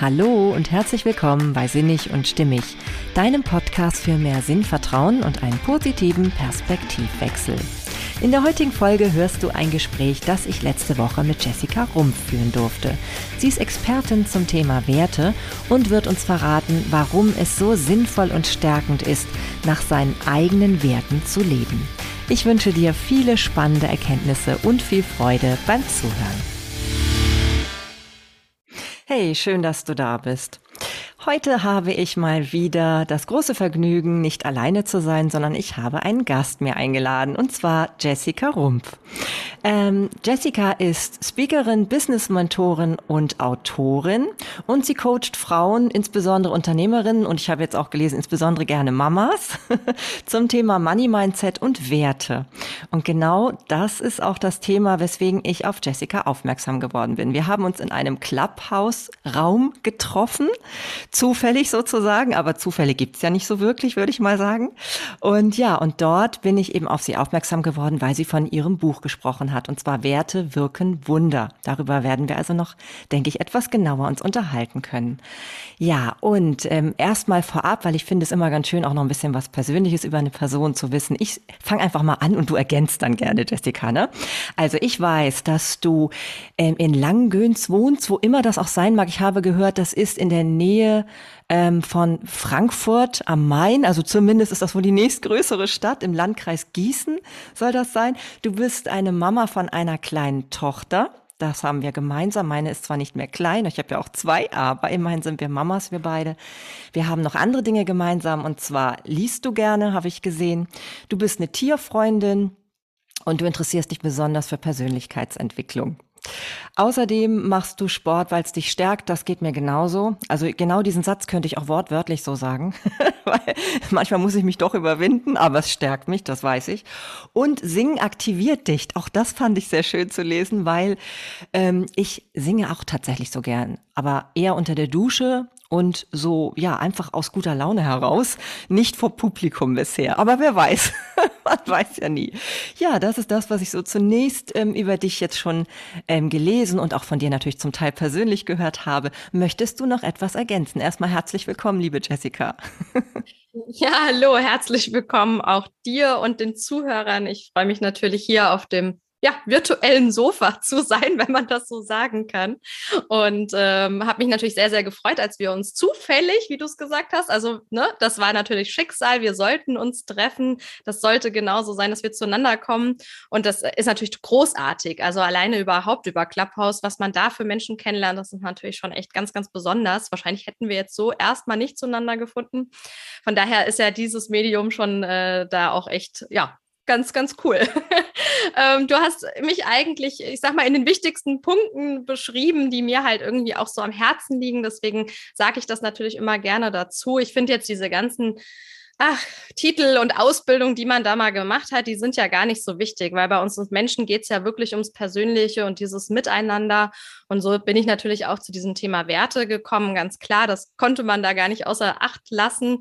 Hallo und herzlich willkommen bei Sinnig und Stimmig, deinem Podcast für mehr Sinnvertrauen und einen positiven Perspektivwechsel. In der heutigen Folge hörst du ein Gespräch, das ich letzte Woche mit Jessica Rumpf führen durfte. Sie ist Expertin zum Thema Werte und wird uns verraten, warum es so sinnvoll und stärkend ist, nach seinen eigenen Werten zu leben. Ich wünsche dir viele spannende Erkenntnisse und viel Freude beim Zuhören. Hey, schön, dass du da bist. Heute habe ich mal wieder das große Vergnügen, nicht alleine zu sein, sondern ich habe einen Gast mir eingeladen, und zwar Jessica Rumpf. Ähm, Jessica ist Speakerin, Business-Mentorin und Autorin und sie coacht Frauen, insbesondere Unternehmerinnen und ich habe jetzt auch gelesen, insbesondere gerne Mamas, zum Thema Money Mindset und Werte. Und genau das ist auch das Thema, weswegen ich auf Jessica aufmerksam geworden bin. Wir haben uns in einem Clubhouse-Raum getroffen zufällig sozusagen, aber Zufälle gibt's ja nicht so wirklich, würde ich mal sagen. Und ja, und dort bin ich eben auf sie aufmerksam geworden, weil sie von ihrem Buch gesprochen hat, und zwar Werte wirken Wunder. Darüber werden wir also noch, denke ich, etwas genauer uns unterhalten können. Ja, und ähm, erstmal vorab, weil ich finde es immer ganz schön, auch noch ein bisschen was Persönliches über eine Person zu wissen. Ich fange einfach mal an und du ergänzt dann gerne, Jessica. Ne? Also ich weiß, dass du ähm, in Langgöns wohnst, wo immer das auch sein mag. Ich habe gehört, das ist in der Nähe ähm, von Frankfurt am Main, also zumindest ist das wohl die nächstgrößere Stadt im Landkreis Gießen, soll das sein. Du bist eine Mama von einer kleinen Tochter. Das haben wir gemeinsam. Meine ist zwar nicht mehr klein, ich habe ja auch zwei, aber immerhin sind wir Mamas, wir beide. Wir haben noch andere Dinge gemeinsam und zwar liest du gerne, habe ich gesehen. Du bist eine Tierfreundin und du interessierst dich besonders für Persönlichkeitsentwicklung. Außerdem machst du Sport, weil es dich stärkt. Das geht mir genauso. Also genau diesen Satz könnte ich auch wortwörtlich so sagen. weil manchmal muss ich mich doch überwinden, aber es stärkt mich, das weiß ich. Und Singen aktiviert dich. Auch das fand ich sehr schön zu lesen, weil ähm, ich singe auch tatsächlich so gern. Aber eher unter der Dusche und so, ja, einfach aus guter Laune heraus, nicht vor Publikum bisher. Aber wer weiß, man weiß ja nie. Ja, das ist das, was ich so zunächst ähm, über dich jetzt schon ähm, gelesen und auch von dir natürlich zum Teil persönlich gehört habe. Möchtest du noch etwas ergänzen? Erstmal herzlich willkommen, liebe Jessica. Ja, hallo, herzlich willkommen auch dir und den Zuhörern. Ich freue mich natürlich hier auf dem ja, virtuellen Sofa zu sein, wenn man das so sagen kann. Und ähm, habe mich natürlich sehr, sehr gefreut, als wir uns zufällig, wie du es gesagt hast, also ne, das war natürlich Schicksal, wir sollten uns treffen. Das sollte genauso sein, dass wir zueinander kommen. Und das ist natürlich großartig. Also alleine überhaupt über Clubhouse, was man da für Menschen kennenlernt, das ist natürlich schon echt ganz, ganz besonders. Wahrscheinlich hätten wir jetzt so erstmal nicht zueinander gefunden. Von daher ist ja dieses Medium schon äh, da auch echt, ja, ganz, ganz cool. ähm, du hast mich eigentlich, ich sag mal, in den wichtigsten Punkten beschrieben, die mir halt irgendwie auch so am Herzen liegen. Deswegen sage ich das natürlich immer gerne dazu. Ich finde jetzt diese ganzen ach, Titel und Ausbildung, die man da mal gemacht hat, die sind ja gar nicht so wichtig, weil bei uns Menschen geht es ja wirklich ums Persönliche und dieses Miteinander. Und so bin ich natürlich auch zu diesem Thema Werte gekommen, ganz klar. Das konnte man da gar nicht außer Acht lassen.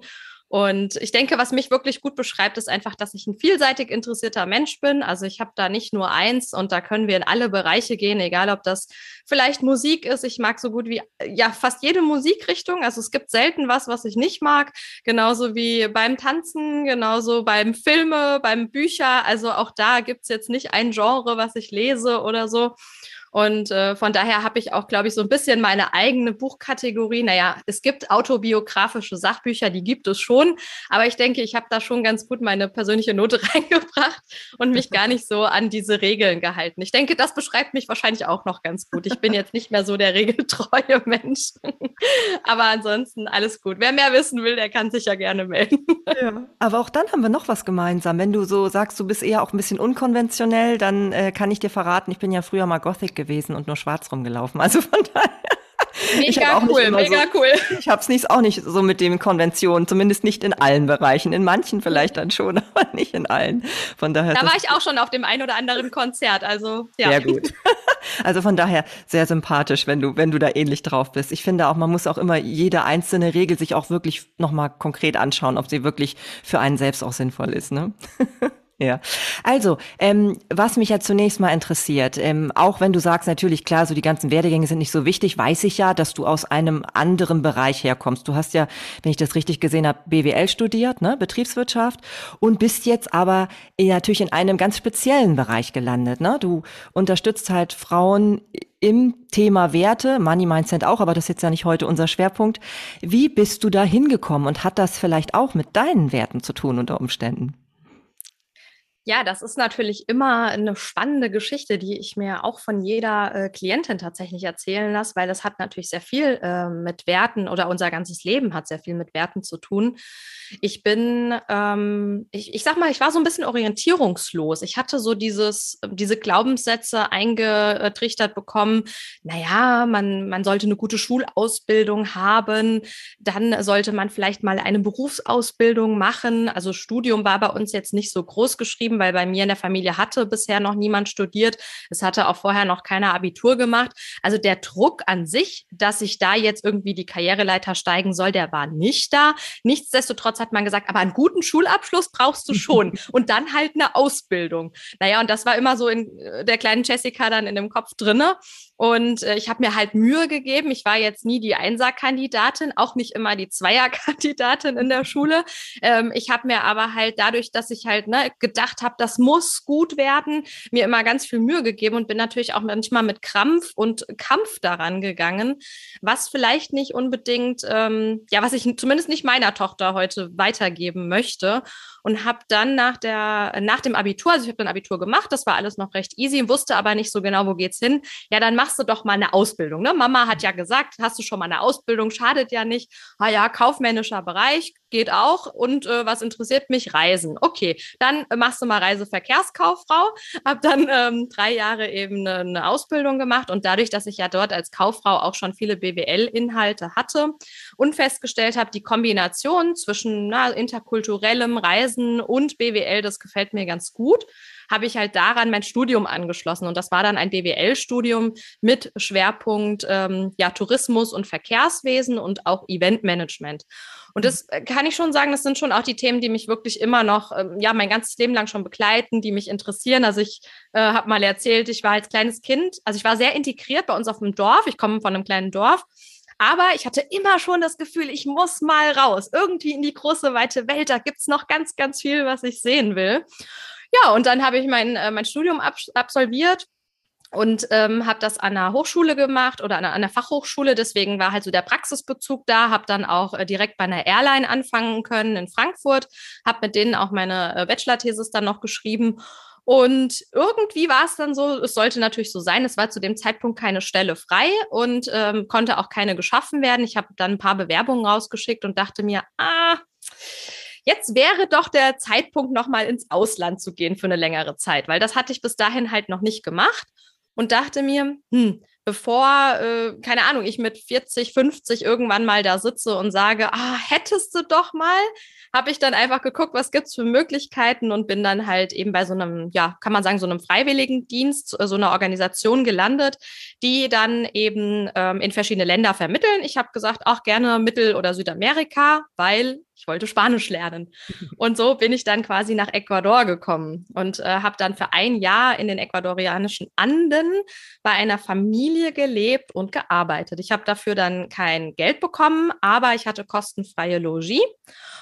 Und ich denke, was mich wirklich gut beschreibt, ist einfach, dass ich ein vielseitig interessierter Mensch bin. Also ich habe da nicht nur eins und da können wir in alle Bereiche gehen, egal ob das vielleicht Musik ist. Ich mag so gut wie ja fast jede Musikrichtung. Also es gibt selten was, was ich nicht mag. Genauso wie beim Tanzen, genauso beim Filme, beim Bücher. Also auch da gibt's jetzt nicht ein Genre, was ich lese oder so. Und äh, von daher habe ich auch, glaube ich, so ein bisschen meine eigene Buchkategorie. Naja, es gibt autobiografische Sachbücher, die gibt es schon. Aber ich denke, ich habe da schon ganz gut meine persönliche Note reingebracht und mich gar nicht so an diese Regeln gehalten. Ich denke, das beschreibt mich wahrscheinlich auch noch ganz gut. Ich bin jetzt nicht mehr so der regeltreue Mensch. aber ansonsten alles gut. Wer mehr wissen will, der kann sich ja gerne melden. Ja, aber auch dann haben wir noch was gemeinsam. Wenn du so sagst, du bist eher auch ein bisschen unkonventionell, dann äh, kann ich dir verraten, ich bin ja früher mal Gothic gewesen und nur schwarz rumgelaufen. Also von daher. Mega cool, mega so, cool. Ich habe es nicht auch nicht so mit den Konventionen, zumindest nicht in allen Bereichen. In manchen vielleicht dann schon, aber nicht in allen. Von daher. Da war ich auch schon auf dem ein oder anderen Konzert, also ja. Sehr gut. Also von daher sehr sympathisch, wenn du wenn du da ähnlich drauf bist. Ich finde auch, man muss auch immer jede einzelne Regel sich auch wirklich nochmal konkret anschauen, ob sie wirklich für einen selbst auch sinnvoll ist. Ne? Ja, also ähm, was mich ja zunächst mal interessiert, ähm, auch wenn du sagst natürlich klar, so die ganzen Werdegänge sind nicht so wichtig, weiß ich ja, dass du aus einem anderen Bereich herkommst. Du hast ja, wenn ich das richtig gesehen habe, BWL studiert, ne, Betriebswirtschaft, und bist jetzt aber natürlich in einem ganz speziellen Bereich gelandet. Ne? Du unterstützt halt Frauen im Thema Werte, Money Mindset auch, aber das ist jetzt ja nicht heute unser Schwerpunkt. Wie bist du da hingekommen und hat das vielleicht auch mit deinen Werten zu tun unter Umständen? Ja, das ist natürlich immer eine spannende Geschichte, die ich mir auch von jeder äh, Klientin tatsächlich erzählen lasse, weil das hat natürlich sehr viel äh, mit Werten oder unser ganzes Leben hat sehr viel mit Werten zu tun. Ich bin, ähm, ich, ich sag mal, ich war so ein bisschen orientierungslos. Ich hatte so dieses, diese Glaubenssätze eingetrichtert bekommen. Naja, man, man sollte eine gute Schulausbildung haben. Dann sollte man vielleicht mal eine Berufsausbildung machen. Also Studium war bei uns jetzt nicht so groß geschrieben weil bei mir in der Familie hatte bisher noch niemand studiert. Es hatte auch vorher noch keiner Abitur gemacht. Also der Druck an sich, dass ich da jetzt irgendwie die Karriereleiter steigen soll, der war nicht da. Nichtsdestotrotz hat man gesagt, aber einen guten Schulabschluss brauchst du schon und dann halt eine Ausbildung. Naja, und das war immer so in äh, der kleinen Jessica dann in dem Kopf drinne. Und äh, ich habe mir halt Mühe gegeben. Ich war jetzt nie die Einser-Kandidatin, auch nicht immer die Zweier-Kandidatin in der Schule. Ähm, ich habe mir aber halt dadurch, dass ich halt ne, gedacht habe, das muss gut werden, mir immer ganz viel Mühe gegeben und bin natürlich auch manchmal mit Krampf und Kampf daran gegangen, was vielleicht nicht unbedingt, ähm, ja, was ich zumindest nicht meiner Tochter heute weitergeben möchte und habe dann nach der nach dem Abitur, also ich habe dann Abitur gemacht, das war alles noch recht easy, wusste aber nicht so genau, wo geht's hin. Ja, dann machst du doch mal eine Ausbildung. Ne? Mama hat ja gesagt, hast du schon mal eine Ausbildung, schadet ja nicht. Ah ja, kaufmännischer Bereich geht auch und äh, was interessiert mich Reisen. Okay, dann machst du mal Reiseverkehrskauffrau. Habe dann ähm, drei Jahre eben eine, eine Ausbildung gemacht und dadurch, dass ich ja dort als Kauffrau auch schon viele BWL-Inhalte hatte und festgestellt habe, die Kombination zwischen na, interkulturellem Reisen Reisen und BWL, das gefällt mir ganz gut, habe ich halt daran mein Studium angeschlossen. Und das war dann ein BWL-Studium mit Schwerpunkt ähm, ja, Tourismus und Verkehrswesen und auch Eventmanagement. Und das äh, kann ich schon sagen, das sind schon auch die Themen, die mich wirklich immer noch, ähm, ja, mein ganzes Leben lang schon begleiten, die mich interessieren. Also ich äh, habe mal erzählt, ich war als kleines Kind, also ich war sehr integriert bei uns auf dem Dorf. Ich komme von einem kleinen Dorf. Aber ich hatte immer schon das Gefühl, ich muss mal raus, irgendwie in die große, weite Welt. Da gibt es noch ganz, ganz viel, was ich sehen will. Ja, und dann habe ich mein, äh, mein Studium ab absolviert und ähm, habe das an der Hochschule gemacht oder an einer, an einer, Fachhochschule. Deswegen war halt so der Praxisbezug da. Habe dann auch äh, direkt bei einer Airline anfangen können in Frankfurt. Habe mit denen auch meine äh, Bachelor-Thesis dann noch geschrieben und irgendwie war es dann so, es sollte natürlich so sein, es war zu dem Zeitpunkt keine Stelle frei und ähm, konnte auch keine geschaffen werden. Ich habe dann ein paar Bewerbungen rausgeschickt und dachte mir, ah, jetzt wäre doch der Zeitpunkt, nochmal ins Ausland zu gehen für eine längere Zeit, weil das hatte ich bis dahin halt noch nicht gemacht und dachte mir, hm, bevor, äh, keine Ahnung, ich mit 40, 50 irgendwann mal da sitze und sage, ah, hättest du doch mal, habe ich dann einfach geguckt, was gibt's für Möglichkeiten und bin dann halt eben bei so einem, ja, kann man sagen, so einem Freiwilligendienst, so einer Organisation gelandet, die dann eben ähm, in verschiedene Länder vermitteln. Ich habe gesagt, auch gerne Mittel- oder Südamerika, weil ich wollte Spanisch lernen. Und so bin ich dann quasi nach Ecuador gekommen und äh, habe dann für ein Jahr in den ecuadorianischen Anden bei einer Familie gelebt und gearbeitet. Ich habe dafür dann kein Geld bekommen, aber ich hatte kostenfreie Logis.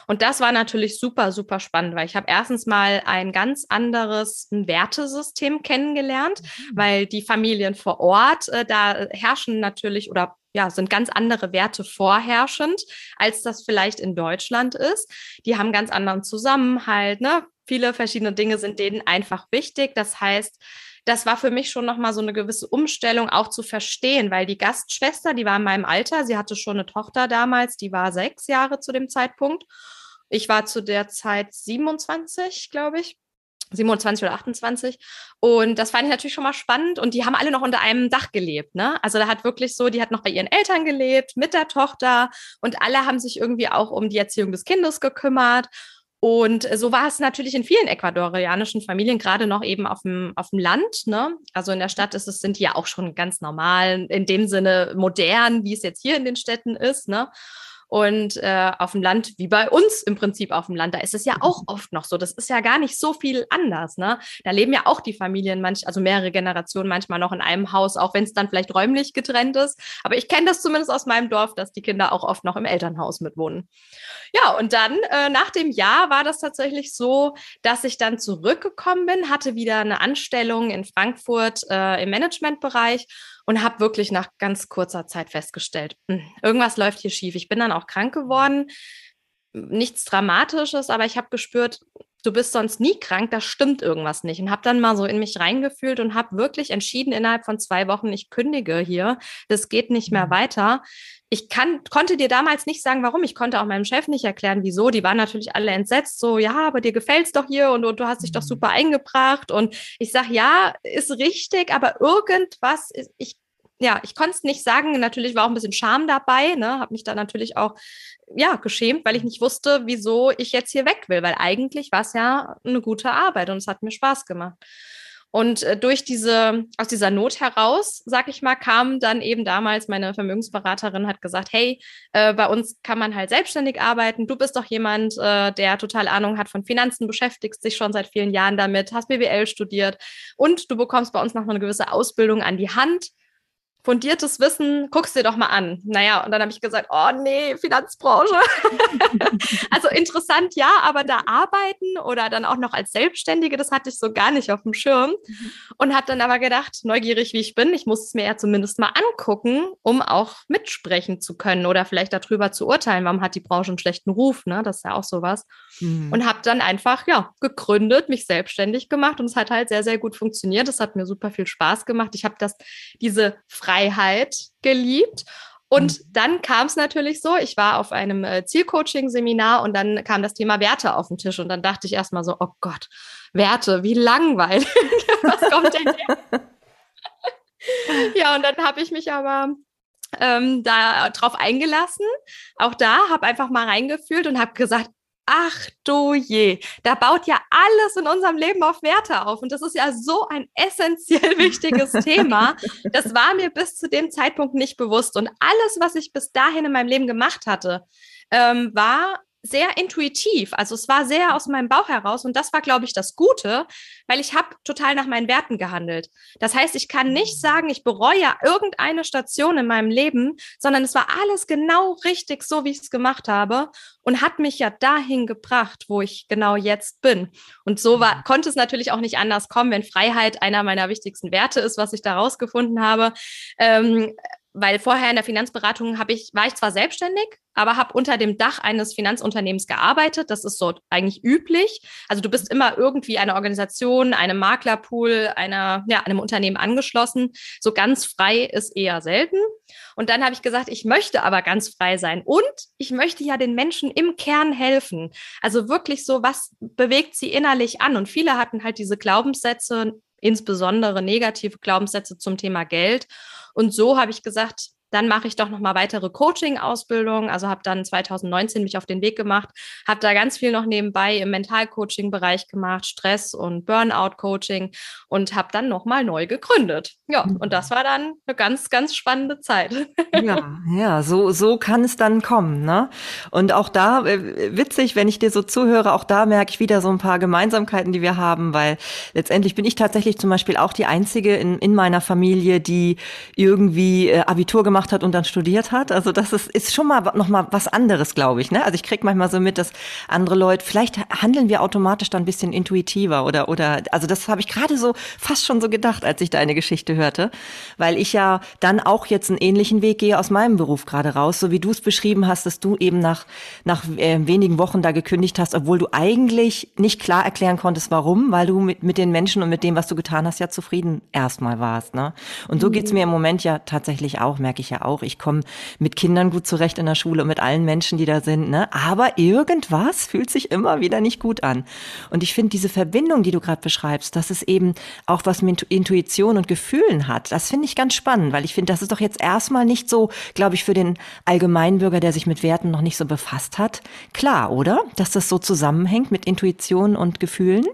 Und das war natürlich super, super spannend, weil ich habe erstens mal ein ganz anderes Wertesystem kennengelernt, mhm. weil die Familien vor Ort, äh, da herrschen natürlich oder ja, sind ganz andere Werte vorherrschend, als das vielleicht in Deutschland ist. Die haben ganz anderen Zusammenhalt, ne? Viele verschiedene Dinge sind denen einfach wichtig. Das heißt, das war für mich schon nochmal so eine gewisse Umstellung auch zu verstehen, weil die Gastschwester, die war in meinem Alter, sie hatte schon eine Tochter damals, die war sechs Jahre zu dem Zeitpunkt. Ich war zu der Zeit 27, glaube ich. 27 oder 28. Und das fand ich natürlich schon mal spannend. Und die haben alle noch unter einem Dach gelebt. Ne? Also da hat wirklich so, die hat noch bei ihren Eltern gelebt, mit der Tochter. Und alle haben sich irgendwie auch um die Erziehung des Kindes gekümmert. Und so war es natürlich in vielen ecuadorianischen Familien, gerade noch eben auf dem, auf dem Land. Ne? Also in der Stadt ist es, sind die ja auch schon ganz normal, in dem Sinne modern, wie es jetzt hier in den Städten ist. Ne? Und äh, auf dem Land, wie bei uns im Prinzip auf dem Land, da ist es ja auch oft noch so. Das ist ja gar nicht so viel anders. Ne? Da leben ja auch die Familien, manch, also mehrere Generationen manchmal noch in einem Haus, auch wenn es dann vielleicht räumlich getrennt ist. Aber ich kenne das zumindest aus meinem Dorf, dass die Kinder auch oft noch im Elternhaus mitwohnen. Ja, und dann äh, nach dem Jahr war das tatsächlich so, dass ich dann zurückgekommen bin, hatte wieder eine Anstellung in Frankfurt äh, im Managementbereich und habe wirklich nach ganz kurzer Zeit festgestellt, hm, irgendwas läuft hier schief. Ich bin dann auch krank geworden. Nichts Dramatisches, aber ich habe gespürt, du bist sonst nie krank, da stimmt irgendwas nicht. Und habe dann mal so in mich reingefühlt und habe wirklich entschieden innerhalb von zwei Wochen, ich kündige hier, das geht nicht mehr mhm. weiter. Ich kann, konnte dir damals nicht sagen, warum. Ich konnte auch meinem Chef nicht erklären, wieso. Die waren natürlich alle entsetzt, so, ja, aber dir gefällt's doch hier und, und du hast dich doch mhm. super eingebracht. Und ich sage, ja, ist richtig, aber irgendwas, ist, ich ja, ich konnte es nicht sagen. Natürlich war auch ein bisschen Scham dabei, ne? Habe mich da natürlich auch ja geschämt, weil ich nicht wusste, wieso ich jetzt hier weg will, weil eigentlich war es ja eine gute Arbeit und es hat mir Spaß gemacht. Und äh, durch diese, aus dieser Not heraus, sag ich mal, kam dann eben damals meine Vermögensberaterin, hat gesagt, hey, äh, bei uns kann man halt selbstständig arbeiten. Du bist doch jemand, äh, der total Ahnung hat von Finanzen, beschäftigst dich schon seit vielen Jahren damit, hast BWL studiert und du bekommst bei uns noch eine gewisse Ausbildung an die Hand fundiertes Wissen, guckst dir doch mal an. Naja, und dann habe ich gesagt, oh nee, Finanzbranche. also interessant, ja, aber da arbeiten oder dann auch noch als Selbstständige, das hatte ich so gar nicht auf dem Schirm. Mhm. Und habe dann aber gedacht, neugierig wie ich bin, ich muss es mir ja zumindest mal angucken, um auch mitsprechen zu können oder vielleicht darüber zu urteilen, warum hat die Branche einen schlechten Ruf, ne? Das ist ja auch sowas. Mhm. Und habe dann einfach, ja, gegründet, mich selbstständig gemacht und es hat halt sehr, sehr gut funktioniert. Es hat mir super viel Spaß gemacht. Ich habe das, diese Freiheit Freiheit geliebt. Und mhm. dann kam es natürlich so, ich war auf einem äh, Zielcoaching-Seminar und dann kam das Thema Werte auf den Tisch und dann dachte ich erstmal so, oh Gott, Werte, wie langweilig. Was kommt denn hier? ja, und dann habe ich mich aber ähm, da drauf eingelassen. Auch da habe einfach mal reingefühlt und habe gesagt, Ach du je, da baut ja alles in unserem Leben auf Werte auf. Und das ist ja so ein essentiell wichtiges Thema. Das war mir bis zu dem Zeitpunkt nicht bewusst. Und alles, was ich bis dahin in meinem Leben gemacht hatte, ähm, war sehr intuitiv. Also es war sehr aus meinem Bauch heraus und das war, glaube ich, das Gute, weil ich habe total nach meinen Werten gehandelt. Das heißt, ich kann nicht sagen, ich bereue irgendeine Station in meinem Leben, sondern es war alles genau richtig, so wie ich es gemacht habe und hat mich ja dahin gebracht, wo ich genau jetzt bin. Und so war, mhm. konnte es natürlich auch nicht anders kommen, wenn Freiheit einer meiner wichtigsten Werte ist, was ich da rausgefunden habe. Ähm, weil vorher in der Finanzberatung habe ich, war ich zwar selbstständig, aber habe unter dem Dach eines Finanzunternehmens gearbeitet. Das ist so eigentlich üblich. Also du bist immer irgendwie einer Organisation, einem Maklerpool, einer, ja, einem Unternehmen angeschlossen. So ganz frei ist eher selten. Und dann habe ich gesagt, ich möchte aber ganz frei sein und ich möchte ja den Menschen im Kern helfen. Also wirklich so, was bewegt sie innerlich an? Und viele hatten halt diese Glaubenssätze, insbesondere negative Glaubenssätze zum Thema Geld. Und so habe ich gesagt, dann mache ich doch noch mal weitere Coaching-Ausbildungen. Also habe dann 2019 mich auf den Weg gemacht, habe da ganz viel noch nebenbei im Mental-Coaching-Bereich gemacht, Stress- und Burnout-Coaching und habe dann noch mal neu gegründet. Ja, mhm. und das war dann eine ganz, ganz spannende Zeit. Ja, ja, so, so kann es dann kommen. Ne? Und auch da, äh, witzig, wenn ich dir so zuhöre, auch da merke ich wieder so ein paar Gemeinsamkeiten, die wir haben, weil letztendlich bin ich tatsächlich zum Beispiel auch die Einzige in, in meiner Familie, die irgendwie äh, Abitur gemacht gemacht hat und dann studiert hat. Also das ist, ist schon mal noch mal was anderes, glaube ich. Ne? Also ich kriege manchmal so mit, dass andere Leute, vielleicht handeln wir automatisch dann ein bisschen intuitiver oder, oder, also das habe ich gerade so fast schon so gedacht, als ich deine Geschichte hörte, weil ich ja dann auch jetzt einen ähnlichen Weg gehe aus meinem Beruf gerade raus, so wie du es beschrieben hast, dass du eben nach, nach äh, wenigen Wochen da gekündigt hast, obwohl du eigentlich nicht klar erklären konntest, warum, weil du mit, mit den Menschen und mit dem, was du getan hast, ja zufrieden erstmal warst. Ne? Und so mhm. geht's mir im Moment ja tatsächlich auch, merke ich ich ja auch. Ich komme mit Kindern gut zurecht in der Schule und mit allen Menschen, die da sind. Ne? Aber irgendwas fühlt sich immer wieder nicht gut an. Und ich finde diese Verbindung, die du gerade beschreibst, dass es eben auch was mit Intuition und Gefühlen hat, das finde ich ganz spannend, weil ich finde, das ist doch jetzt erstmal nicht so, glaube ich, für den Allgemeinbürger, der sich mit Werten noch nicht so befasst hat, klar, oder? Dass das so zusammenhängt mit Intuition und Gefühlen?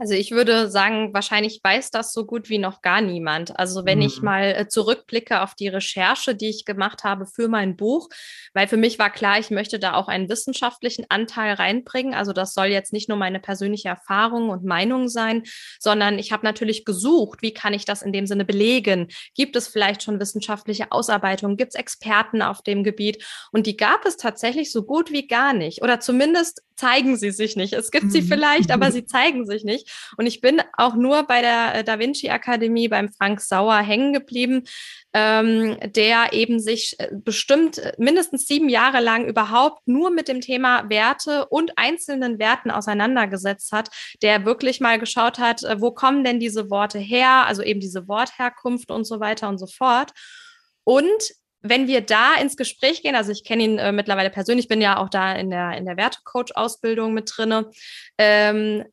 Also ich würde sagen, wahrscheinlich weiß das so gut wie noch gar niemand. Also wenn mhm. ich mal äh, zurückblicke auf die Recherche, die ich gemacht habe für mein Buch, weil für mich war klar, ich möchte da auch einen wissenschaftlichen Anteil reinbringen. Also das soll jetzt nicht nur meine persönliche Erfahrung und Meinung sein, sondern ich habe natürlich gesucht, wie kann ich das in dem Sinne belegen? Gibt es vielleicht schon wissenschaftliche Ausarbeitungen? Gibt es Experten auf dem Gebiet? Und die gab es tatsächlich so gut wie gar nicht. Oder zumindest zeigen sie sich nicht. Es gibt sie mhm. vielleicht, aber sie zeigen sich nicht. Und ich bin auch nur bei der äh, Da Vinci Akademie beim Frank Sauer hängen geblieben, ähm, der eben sich äh, bestimmt äh, mindestens sieben Jahre lang überhaupt nur mit dem Thema Werte und einzelnen Werten auseinandergesetzt hat, der wirklich mal geschaut hat, wo kommen denn diese Worte her, also eben diese Wortherkunft und so weiter und so fort. Und wenn wir da ins Gespräch gehen, also ich kenne ihn äh, mittlerweile persönlich, bin ja auch da in der, in der Wertecoach-Ausbildung mit drinne, ähm,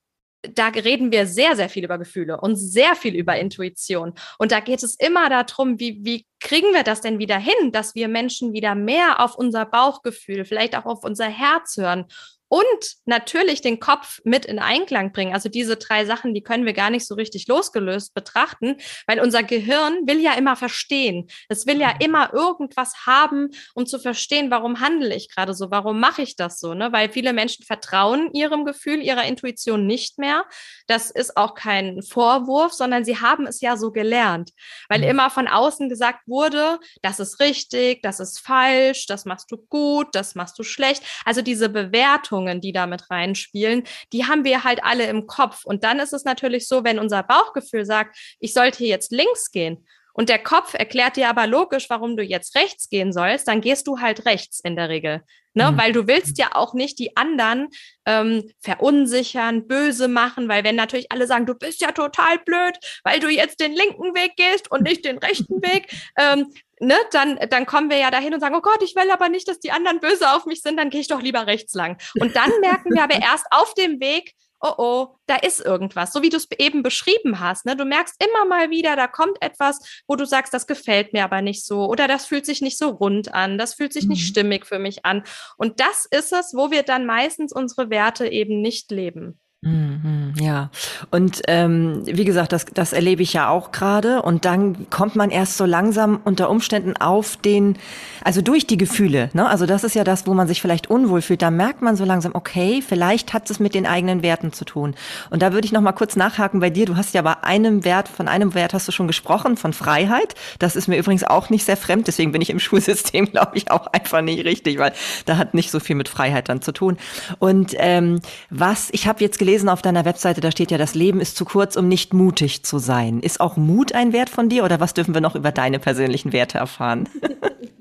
da reden wir sehr, sehr viel über Gefühle und sehr viel über Intuition. Und da geht es immer darum, wie, wie kriegen wir das denn wieder hin, dass wir Menschen wieder mehr auf unser Bauchgefühl, vielleicht auch auf unser Herz hören und natürlich den Kopf mit in Einklang bringen. Also diese drei Sachen, die können wir gar nicht so richtig losgelöst betrachten, weil unser Gehirn will ja immer verstehen. Es will ja immer irgendwas haben, um zu verstehen, warum handle ich gerade so, warum mache ich das so, ne? Weil viele Menschen vertrauen ihrem Gefühl, ihrer Intuition nicht mehr. Das ist auch kein Vorwurf, sondern sie haben es ja so gelernt, weil mhm. immer von außen gesagt wurde, das ist richtig, das ist falsch, das machst du gut, das machst du schlecht. Also diese Bewertung Erwartungen, die da mit reinspielen, die haben wir halt alle im Kopf. Und dann ist es natürlich so, wenn unser Bauchgefühl sagt, ich sollte jetzt links gehen und der Kopf erklärt dir aber logisch, warum du jetzt rechts gehen sollst, dann gehst du halt rechts in der Regel. Ne? Mhm. Weil du willst ja auch nicht die anderen ähm, verunsichern, böse machen, weil wenn natürlich alle sagen, du bist ja total blöd, weil du jetzt den linken Weg gehst und nicht den rechten Weg, ähm, ne, dann, dann kommen wir ja dahin und sagen, oh Gott, ich will aber nicht, dass die anderen böse auf mich sind, dann gehe ich doch lieber rechts lang. Und dann merken wir aber erst auf dem Weg, oh oh, da ist irgendwas, so wie du es eben beschrieben hast. Ne? Du merkst immer mal wieder, da kommt etwas, wo du sagst, das gefällt mir aber nicht so oder das fühlt sich nicht so rund an, das fühlt sich nicht mhm. stimmig für mich an. Und das ist es, wo wir dann meistens unsere Werte eben nicht leben. Mhm, ja, und ähm, wie gesagt, das, das erlebe ich ja auch gerade. Und dann kommt man erst so langsam unter Umständen auf den, also durch die Gefühle. Ne? Also das ist ja das, wo man sich vielleicht unwohl fühlt. Da merkt man so langsam, okay, vielleicht hat es mit den eigenen Werten zu tun. Und da würde ich noch mal kurz nachhaken bei dir. Du hast ja bei einem Wert, von einem Wert hast du schon gesprochen, von Freiheit. Das ist mir übrigens auch nicht sehr fremd. Deswegen bin ich im Schulsystem, glaube ich, auch einfach nicht richtig, weil da hat nicht so viel mit Freiheit dann zu tun. Und ähm, was, ich habe jetzt gelesen, gelesen auf deiner Webseite, da steht ja, das Leben ist zu kurz, um nicht mutig zu sein. Ist auch Mut ein Wert von dir oder was dürfen wir noch über deine persönlichen Werte erfahren?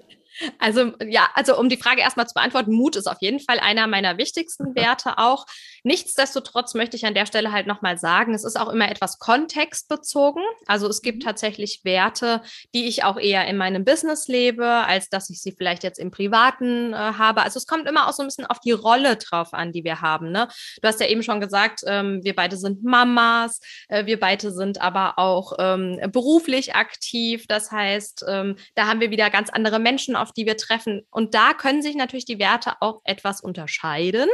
Also ja, also um die Frage erstmal zu beantworten, Mut ist auf jeden Fall einer meiner wichtigsten Werte auch. Nichtsdestotrotz möchte ich an der Stelle halt nochmal sagen, es ist auch immer etwas kontextbezogen. Also es gibt mhm. tatsächlich Werte, die ich auch eher in meinem Business lebe, als dass ich sie vielleicht jetzt im Privaten äh, habe. Also es kommt immer auch so ein bisschen auf die Rolle drauf an, die wir haben. Ne? Du hast ja eben schon gesagt, ähm, wir beide sind Mamas, äh, wir beide sind aber auch ähm, beruflich aktiv. Das heißt, ähm, da haben wir wieder ganz andere Menschen auf die wir treffen. Und da können sich natürlich die Werte auch etwas unterscheiden.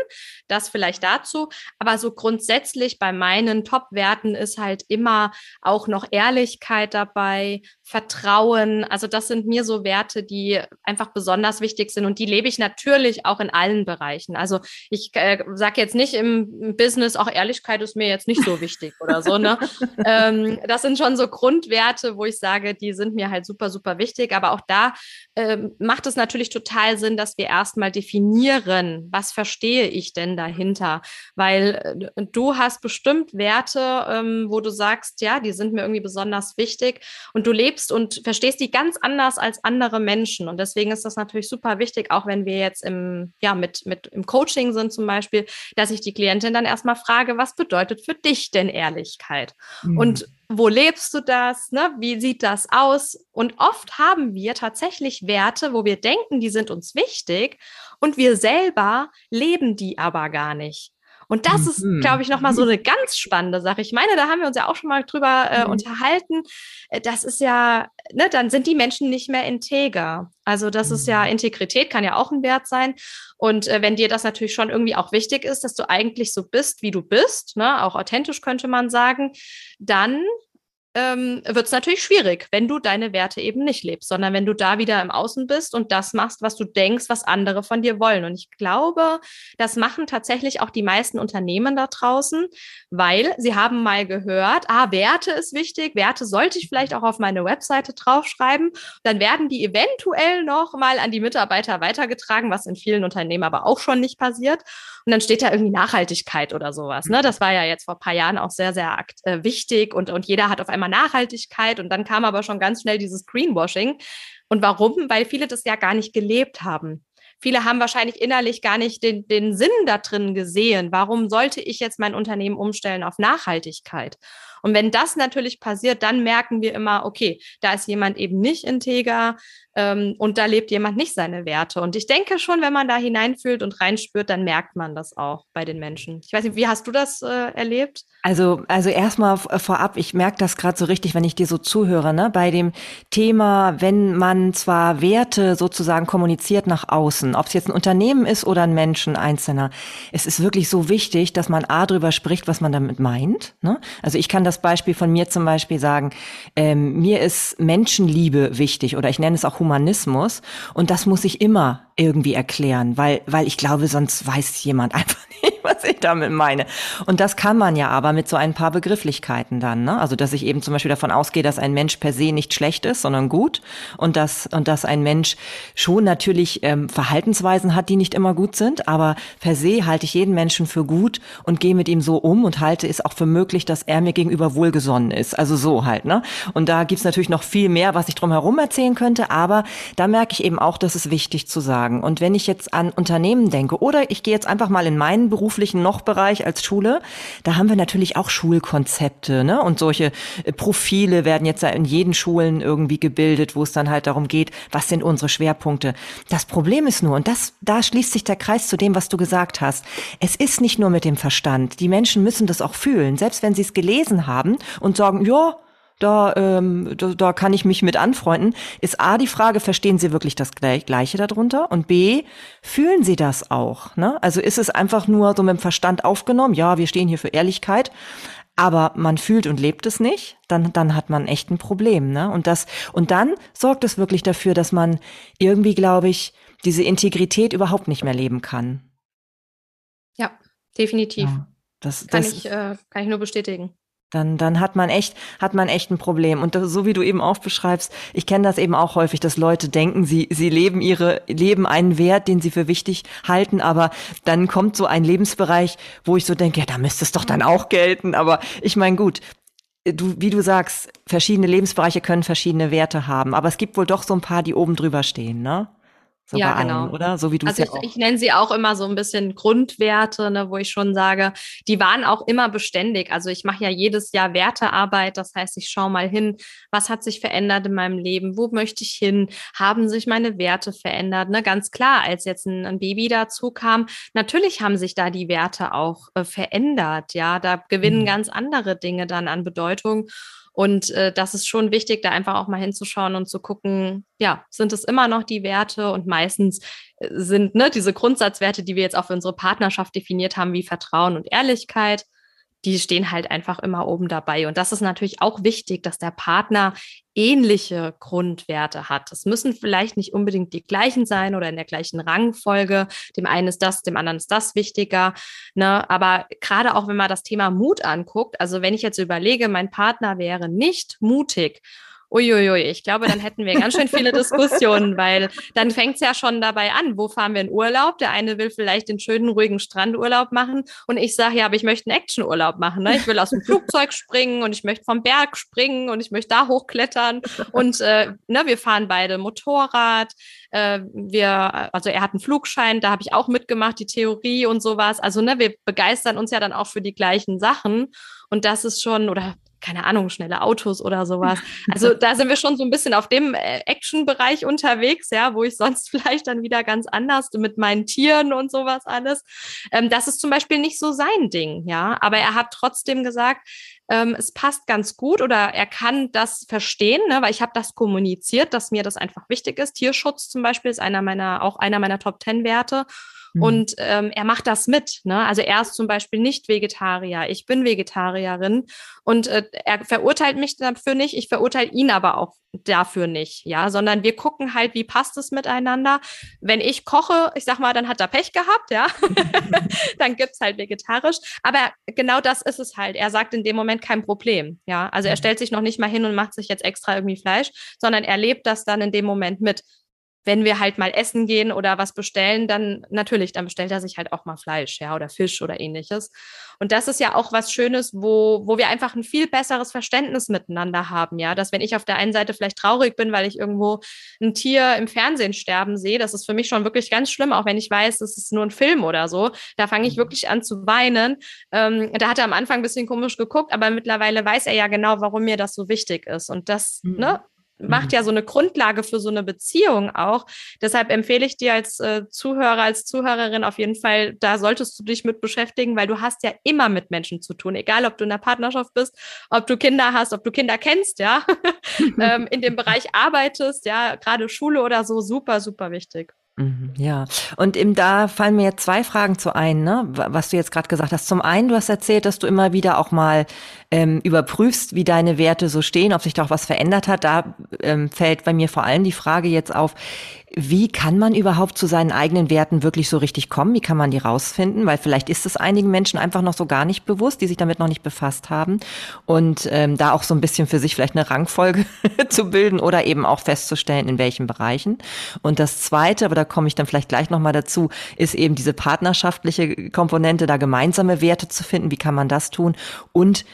Das vielleicht dazu. Aber so grundsätzlich bei meinen Top-Werten ist halt immer auch noch Ehrlichkeit dabei, Vertrauen. Also das sind mir so Werte, die einfach besonders wichtig sind. Und die lebe ich natürlich auch in allen Bereichen. Also ich äh, sage jetzt nicht im Business, auch Ehrlichkeit ist mir jetzt nicht so wichtig oder so. Ne? ähm, das sind schon so Grundwerte, wo ich sage, die sind mir halt super, super wichtig. Aber auch da ähm, macht es natürlich total Sinn, dass wir erstmal definieren, was verstehe ich denn dahinter? Weil äh, du hast bestimmt Werte, ähm, wo du sagst, ja, die sind mir irgendwie besonders wichtig und du lebst und verstehst die ganz anders als andere Menschen. Und deswegen ist das natürlich super wichtig, auch wenn wir jetzt im, ja, mit, mit im Coaching sind zum Beispiel, dass ich die Klientin dann erstmal frage, was bedeutet für dich denn Ehrlichkeit? Mhm. Und wo lebst du das? Ne? Wie sieht das aus? Und oft haben wir tatsächlich Werte, wo wir denken, die sind uns wichtig und wir selber leben die aber gar nicht. Und das ist, Mhm. glaube ich, nochmal so eine ganz spannende Sache. Ich meine, da haben wir uns ja auch schon mal drüber äh, Mhm. unterhalten. Äh, Das ist ja, ne, dann sind die Menschen nicht mehr integer. Also das ist ja, Mhm. Integrität kann ja auch ein Wert sein. Und äh, wenn dir das natürlich schon irgendwie auch wichtig ist, dass du eigentlich so bist, wie du bist, ne, auch authentisch könnte man sagen, dann ähm, wird es natürlich schwierig, wenn du deine Werte eben nicht lebst, sondern wenn du da wieder im Außen bist und das machst, was du denkst, was andere von dir wollen. Und ich glaube, das machen tatsächlich auch die meisten Unternehmen da draußen, weil sie haben mal gehört, ah, Werte ist wichtig, Werte sollte ich vielleicht auch auf meine Webseite draufschreiben. Dann werden die eventuell noch mal an die Mitarbeiter weitergetragen, was in vielen Unternehmen aber auch schon nicht passiert. Und dann steht da irgendwie Nachhaltigkeit oder sowas. Ne? Das war ja jetzt vor ein paar Jahren auch sehr, sehr äh, wichtig und, und jeder hat auf einmal Nachhaltigkeit und dann kam aber schon ganz schnell dieses Greenwashing. Und warum? Weil viele das ja gar nicht gelebt haben. Viele haben wahrscheinlich innerlich gar nicht den, den Sinn da drin gesehen. Warum sollte ich jetzt mein Unternehmen umstellen auf Nachhaltigkeit? Und wenn das natürlich passiert, dann merken wir immer, okay, da ist jemand eben nicht integer ähm, und da lebt jemand nicht seine Werte. Und ich denke schon, wenn man da hineinfühlt und reinspürt, dann merkt man das auch bei den Menschen. Ich weiß nicht, wie hast du das äh, erlebt? Also, also erstmal vorab, ich merke das gerade so richtig, wenn ich dir so zuhöre, ne? Bei dem Thema, wenn man zwar Werte sozusagen kommuniziert nach außen, ob es jetzt ein Unternehmen ist oder ein Mensch, ein Einzelner, es ist wirklich so wichtig, dass man A drüber spricht, was man damit meint. Ne? Also ich kann das Beispiel von mir zum Beispiel sagen, ähm, mir ist Menschenliebe wichtig oder ich nenne es auch Humanismus und das muss ich immer irgendwie erklären, weil, weil ich glaube, sonst weiß jemand einfach nicht, was ich damit meine. Und das kann man ja aber mit so ein paar Begrifflichkeiten dann, ne? Also, dass ich eben zum Beispiel davon ausgehe, dass ein Mensch per se nicht schlecht ist, sondern gut und dass, und dass ein Mensch schon natürlich ähm, Verhaltensweisen hat, die nicht immer gut sind, aber per se halte ich jeden Menschen für gut und gehe mit ihm so um und halte es auch für möglich, dass er mir gegenüber wohlgesonnen ist. Also so halt, ne? Und da gibt's natürlich noch viel mehr, was ich drum herum erzählen könnte, aber da merke ich eben auch, das ist wichtig zu sagen. Und wenn ich jetzt an Unternehmen denke, oder ich gehe jetzt einfach mal in meinen beruflichen Noch-Bereich als Schule, da haben wir natürlich auch Schulkonzepte, ne? Und solche äh, Profile werden jetzt in jeden Schulen irgendwie gebildet, wo es dann halt darum geht, was sind unsere Schwerpunkte. Das Problem ist nur, und das, da schließt sich der Kreis zu dem, was du gesagt hast. Es ist nicht nur mit dem Verstand. Die Menschen müssen das auch fühlen. Selbst wenn sie es gelesen haben und sagen, ja, da, ähm, da, da kann ich mich mit anfreunden, ist A die Frage, verstehen Sie wirklich das Gleiche darunter? Und B, fühlen Sie das auch? Ne? Also ist es einfach nur so mit dem Verstand aufgenommen, ja, wir stehen hier für Ehrlichkeit, aber man fühlt und lebt es nicht, dann, dann hat man echt ein Problem. Ne? Und, das, und dann sorgt es wirklich dafür, dass man irgendwie, glaube ich, diese Integrität überhaupt nicht mehr leben kann. Ja, definitiv. Ja, das, kann, das, ich, äh, kann ich nur bestätigen. Dann, dann hat man echt, hat man echt ein Problem. Und so wie du eben auch beschreibst, ich kenne das eben auch häufig, dass Leute denken, sie, sie leben ihre, leben einen Wert, den sie für wichtig halten, aber dann kommt so ein Lebensbereich, wo ich so denke, ja, da müsste es doch dann auch gelten. Aber ich meine, gut, du, wie du sagst, verschiedene Lebensbereiche können verschiedene Werte haben, aber es gibt wohl doch so ein paar, die oben drüber stehen, ne? So Ja, bei genau. allen, oder? So wie du es Also ja ich, ich nenne sie auch immer so ein bisschen Grundwerte, ne, wo ich schon sage, die waren auch immer beständig. Also ich mache ja jedes Jahr Wertearbeit, das heißt, ich schaue mal hin, was hat sich verändert in meinem Leben, wo möchte ich hin, haben sich meine Werte verändert. Ne? Ganz klar, als jetzt ein, ein Baby dazu kam, natürlich haben sich da die Werte auch äh, verändert. Ja, da gewinnen Mhm. ganz andere Dinge dann an Bedeutung. Und äh, das ist schon wichtig, da einfach auch mal hinzuschauen und zu gucken, ja, sind es immer noch die Werte? Und meistens äh, sind ne, diese Grundsatzwerte, die wir jetzt auch für unsere Partnerschaft definiert haben, wie Vertrauen und Ehrlichkeit, die stehen halt einfach immer oben dabei. Und das ist natürlich auch wichtig, dass der Partner ähnliche Grundwerte hat. Es müssen vielleicht nicht unbedingt die gleichen sein oder in der gleichen Rangfolge. Dem einen ist das, dem anderen ist das wichtiger. Ne? Aber gerade auch wenn man das Thema Mut anguckt, also wenn ich jetzt überlege, mein Partner wäre nicht mutig, Uiuiui, ich glaube, dann hätten wir ganz schön viele Diskussionen, weil dann fängt es ja schon dabei an, wo fahren wir in Urlaub? Der eine will vielleicht den schönen, ruhigen Strandurlaub machen und ich sage, ja, aber ich möchte einen Actionurlaub machen. Ne? Ich will aus dem Flugzeug springen und ich möchte vom Berg springen und ich möchte da hochklettern und äh, ne, wir fahren beide Motorrad. Äh, wir, also er hat einen Flugschein, da habe ich auch mitgemacht, die Theorie und sowas. Also ne, wir begeistern uns ja dann auch für die gleichen Sachen und das ist schon, oder keine Ahnung, schnelle Autos oder sowas. Also da sind wir schon so ein bisschen auf dem äh, Action-Bereich unterwegs, ja, wo ich sonst vielleicht dann wieder ganz anders mit meinen Tieren und sowas alles. Ähm, das ist zum Beispiel nicht so sein Ding, ja. Aber er hat trotzdem gesagt, ähm, es passt ganz gut oder er kann das verstehen, ne, weil ich habe das kommuniziert, dass mir das einfach wichtig ist. Tierschutz zum Beispiel ist einer meiner, auch einer meiner Top Ten Werte. Mhm. Und ähm, er macht das mit. Ne? Also er ist zum Beispiel nicht Vegetarier. Ich bin Vegetarierin und äh, er verurteilt mich dafür nicht. Ich verurteile ihn aber auch dafür nicht. Ja, sondern wir gucken halt, wie passt es miteinander. Wenn ich koche, ich sag mal, dann hat er Pech gehabt, ja. dann gibt's halt vegetarisch. Aber genau das ist es halt. Er sagt in dem Moment kein Problem. Ja, also er mhm. stellt sich noch nicht mal hin und macht sich jetzt extra irgendwie Fleisch, sondern er lebt das dann in dem Moment mit wenn wir halt mal essen gehen oder was bestellen, dann natürlich, dann bestellt er sich halt auch mal Fleisch, ja, oder Fisch oder ähnliches. Und das ist ja auch was Schönes, wo, wo wir einfach ein viel besseres Verständnis miteinander haben, ja, dass wenn ich auf der einen Seite vielleicht traurig bin, weil ich irgendwo ein Tier im Fernsehen sterben sehe, das ist für mich schon wirklich ganz schlimm, auch wenn ich weiß, es ist nur ein Film oder so, da fange ich mhm. wirklich an zu weinen. Ähm, da hat er am Anfang ein bisschen komisch geguckt, aber mittlerweile weiß er ja genau, warum mir das so wichtig ist. Und das, mhm. ne, macht mhm. ja so eine Grundlage für so eine Beziehung auch. Deshalb empfehle ich dir als äh, Zuhörer, als Zuhörerin auf jeden Fall, da solltest du dich mit beschäftigen, weil du hast ja immer mit Menschen zu tun, egal ob du in der Partnerschaft bist, ob du Kinder hast, ob du Kinder kennst, ja, ähm, in dem Bereich arbeitest, ja, gerade Schule oder so, super, super wichtig. Mhm, ja, und im, da fallen mir jetzt zwei Fragen zu ein, ne? was du jetzt gerade gesagt hast. Zum einen, du hast erzählt, dass du immer wieder auch mal ähm, überprüfst, wie deine Werte so stehen, ob sich da auch was verändert hat. Da ähm, fällt bei mir vor allem die Frage jetzt auf, wie kann man überhaupt zu seinen eigenen Werten wirklich so richtig kommen? Wie kann man die rausfinden? Weil vielleicht ist es einigen Menschen einfach noch so gar nicht bewusst, die sich damit noch nicht befasst haben. Und ähm, da auch so ein bisschen für sich vielleicht eine Rangfolge zu bilden oder eben auch festzustellen, in welchen Bereichen. Und das Zweite, aber da komme ich dann vielleicht gleich nochmal dazu, ist eben diese partnerschaftliche Komponente, da gemeinsame Werte zu finden. Wie kann man das tun? Und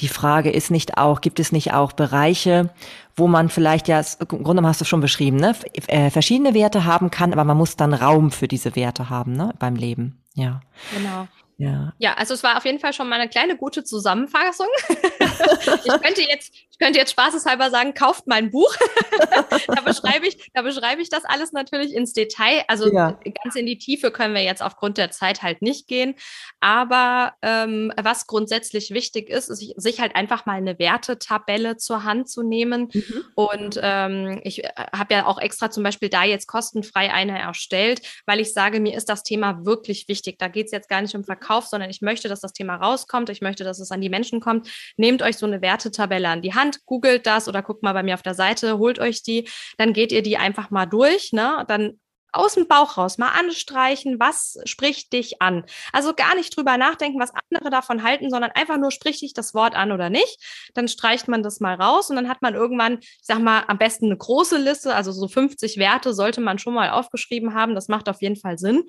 die Frage ist nicht auch, gibt es nicht auch Bereiche, wo man vielleicht ja, im Grunde hast du schon beschrieben, ne, äh, verschiedene Werte haben kann, aber man muss dann Raum für diese Werte haben, ne, beim Leben. Ja. Genau. Ja. ja, also es war auf jeden Fall schon mal eine kleine gute Zusammenfassung. ich könnte jetzt, ich könnte jetzt spaßeshalber sagen, kauft mein Buch. da beschreibe ich, da beschreibe ich das alles natürlich ins Detail. Also ja. ganz in die Tiefe können wir jetzt aufgrund der Zeit halt nicht gehen. Aber ähm, was grundsätzlich wichtig ist, ist sich halt einfach mal eine Wertetabelle zur Hand zu nehmen. Mhm. Und ähm, ich äh, habe ja auch extra zum Beispiel da jetzt kostenfrei eine erstellt, weil ich sage, mir ist das Thema wirklich wichtig. Da geht es jetzt gar nicht um Verkauf, sondern ich möchte, dass das Thema rauskommt. Ich möchte, dass es an die Menschen kommt. Nehmt euch so eine Wertetabelle an die Hand Hand, googelt das oder guckt mal bei mir auf der Seite, holt euch die, dann geht ihr die einfach mal durch, ne? Dann aus dem Bauch raus mal anstreichen, was spricht dich an. Also gar nicht drüber nachdenken, was andere davon halten, sondern einfach nur spricht dich das Wort an oder nicht. Dann streicht man das mal raus und dann hat man irgendwann, ich sag mal, am besten eine große Liste, also so 50 Werte sollte man schon mal aufgeschrieben haben. Das macht auf jeden Fall Sinn.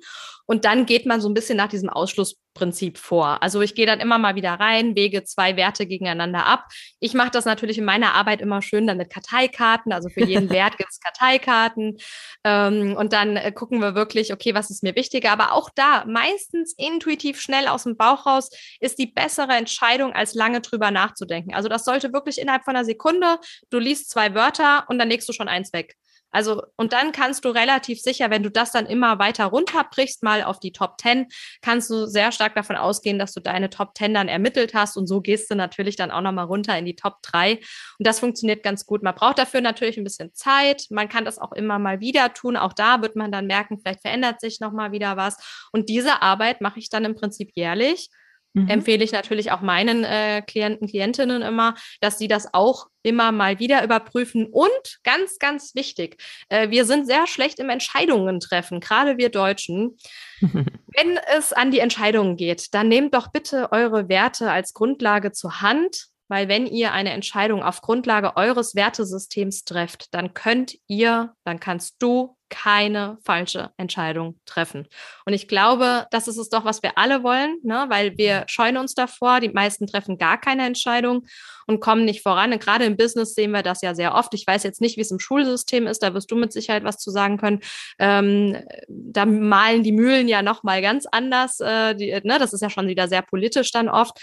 Und dann geht man so ein bisschen nach diesem Ausschluss Prinzip vor. Also ich gehe dann immer mal wieder rein, wege zwei Werte gegeneinander ab. Ich mache das natürlich in meiner Arbeit immer schön dann mit Karteikarten. Also für jeden Wert gibt es Karteikarten. Ähm, und dann äh, gucken wir wirklich, okay, was ist mir wichtiger? Aber auch da, meistens intuitiv schnell aus dem Bauch raus, ist die bessere Entscheidung, als lange drüber nachzudenken. Also das sollte wirklich innerhalb von einer Sekunde, du liest zwei Wörter und dann legst du schon eins weg. Also, und dann kannst du relativ sicher, wenn du das dann immer weiter runterbrichst, mal auf die Top 10, kannst du sehr stark davon ausgehen, dass du deine Top 10 dann ermittelt hast. Und so gehst du natürlich dann auch nochmal runter in die Top 3. Und das funktioniert ganz gut. Man braucht dafür natürlich ein bisschen Zeit. Man kann das auch immer mal wieder tun. Auch da wird man dann merken, vielleicht verändert sich nochmal wieder was. Und diese Arbeit mache ich dann im Prinzip jährlich. Mhm. Empfehle ich natürlich auch meinen äh, Klienten, Klientinnen immer, dass sie das auch immer mal wieder überprüfen. Und ganz, ganz wichtig, äh, wir sind sehr schlecht im Entscheidungen treffen, gerade wir Deutschen. Wenn es an die Entscheidungen geht, dann nehmt doch bitte eure Werte als Grundlage zur Hand. Weil wenn ihr eine Entscheidung auf Grundlage eures Wertesystems trefft, dann könnt ihr, dann kannst du keine falsche Entscheidung treffen. Und ich glaube, das ist es doch, was wir alle wollen, ne? weil wir scheuen uns davor. Die meisten treffen gar keine Entscheidung und kommen nicht voran. Und gerade im Business sehen wir das ja sehr oft. Ich weiß jetzt nicht, wie es im Schulsystem ist, da wirst du mit Sicherheit was zu sagen können. Ähm, da malen die Mühlen ja noch mal ganz anders. Äh, die, ne? Das ist ja schon wieder sehr politisch dann oft.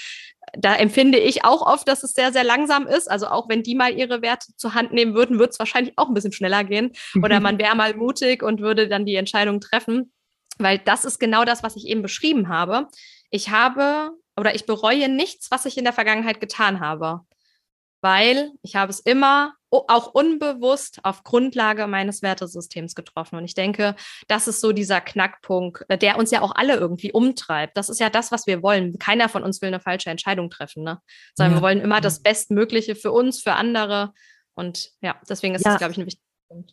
Da empfinde ich auch oft, dass es sehr, sehr langsam ist. Also auch wenn die mal ihre Werte zur Hand nehmen würden, würde es wahrscheinlich auch ein bisschen schneller gehen. Oder man wäre mal mutig und würde dann die Entscheidung treffen. Weil das ist genau das, was ich eben beschrieben habe. Ich habe oder ich bereue nichts, was ich in der Vergangenheit getan habe. Weil ich habe es immer auch unbewusst auf Grundlage meines Wertesystems getroffen. Und ich denke, das ist so dieser Knackpunkt, äh, der uns ja auch alle irgendwie umtreibt. Das ist ja das, was wir wollen. Keiner von uns will eine falsche Entscheidung treffen, ne? sondern ja. wir wollen immer das Bestmögliche für uns, für andere. Und ja, deswegen ist ja. das, glaube ich, ein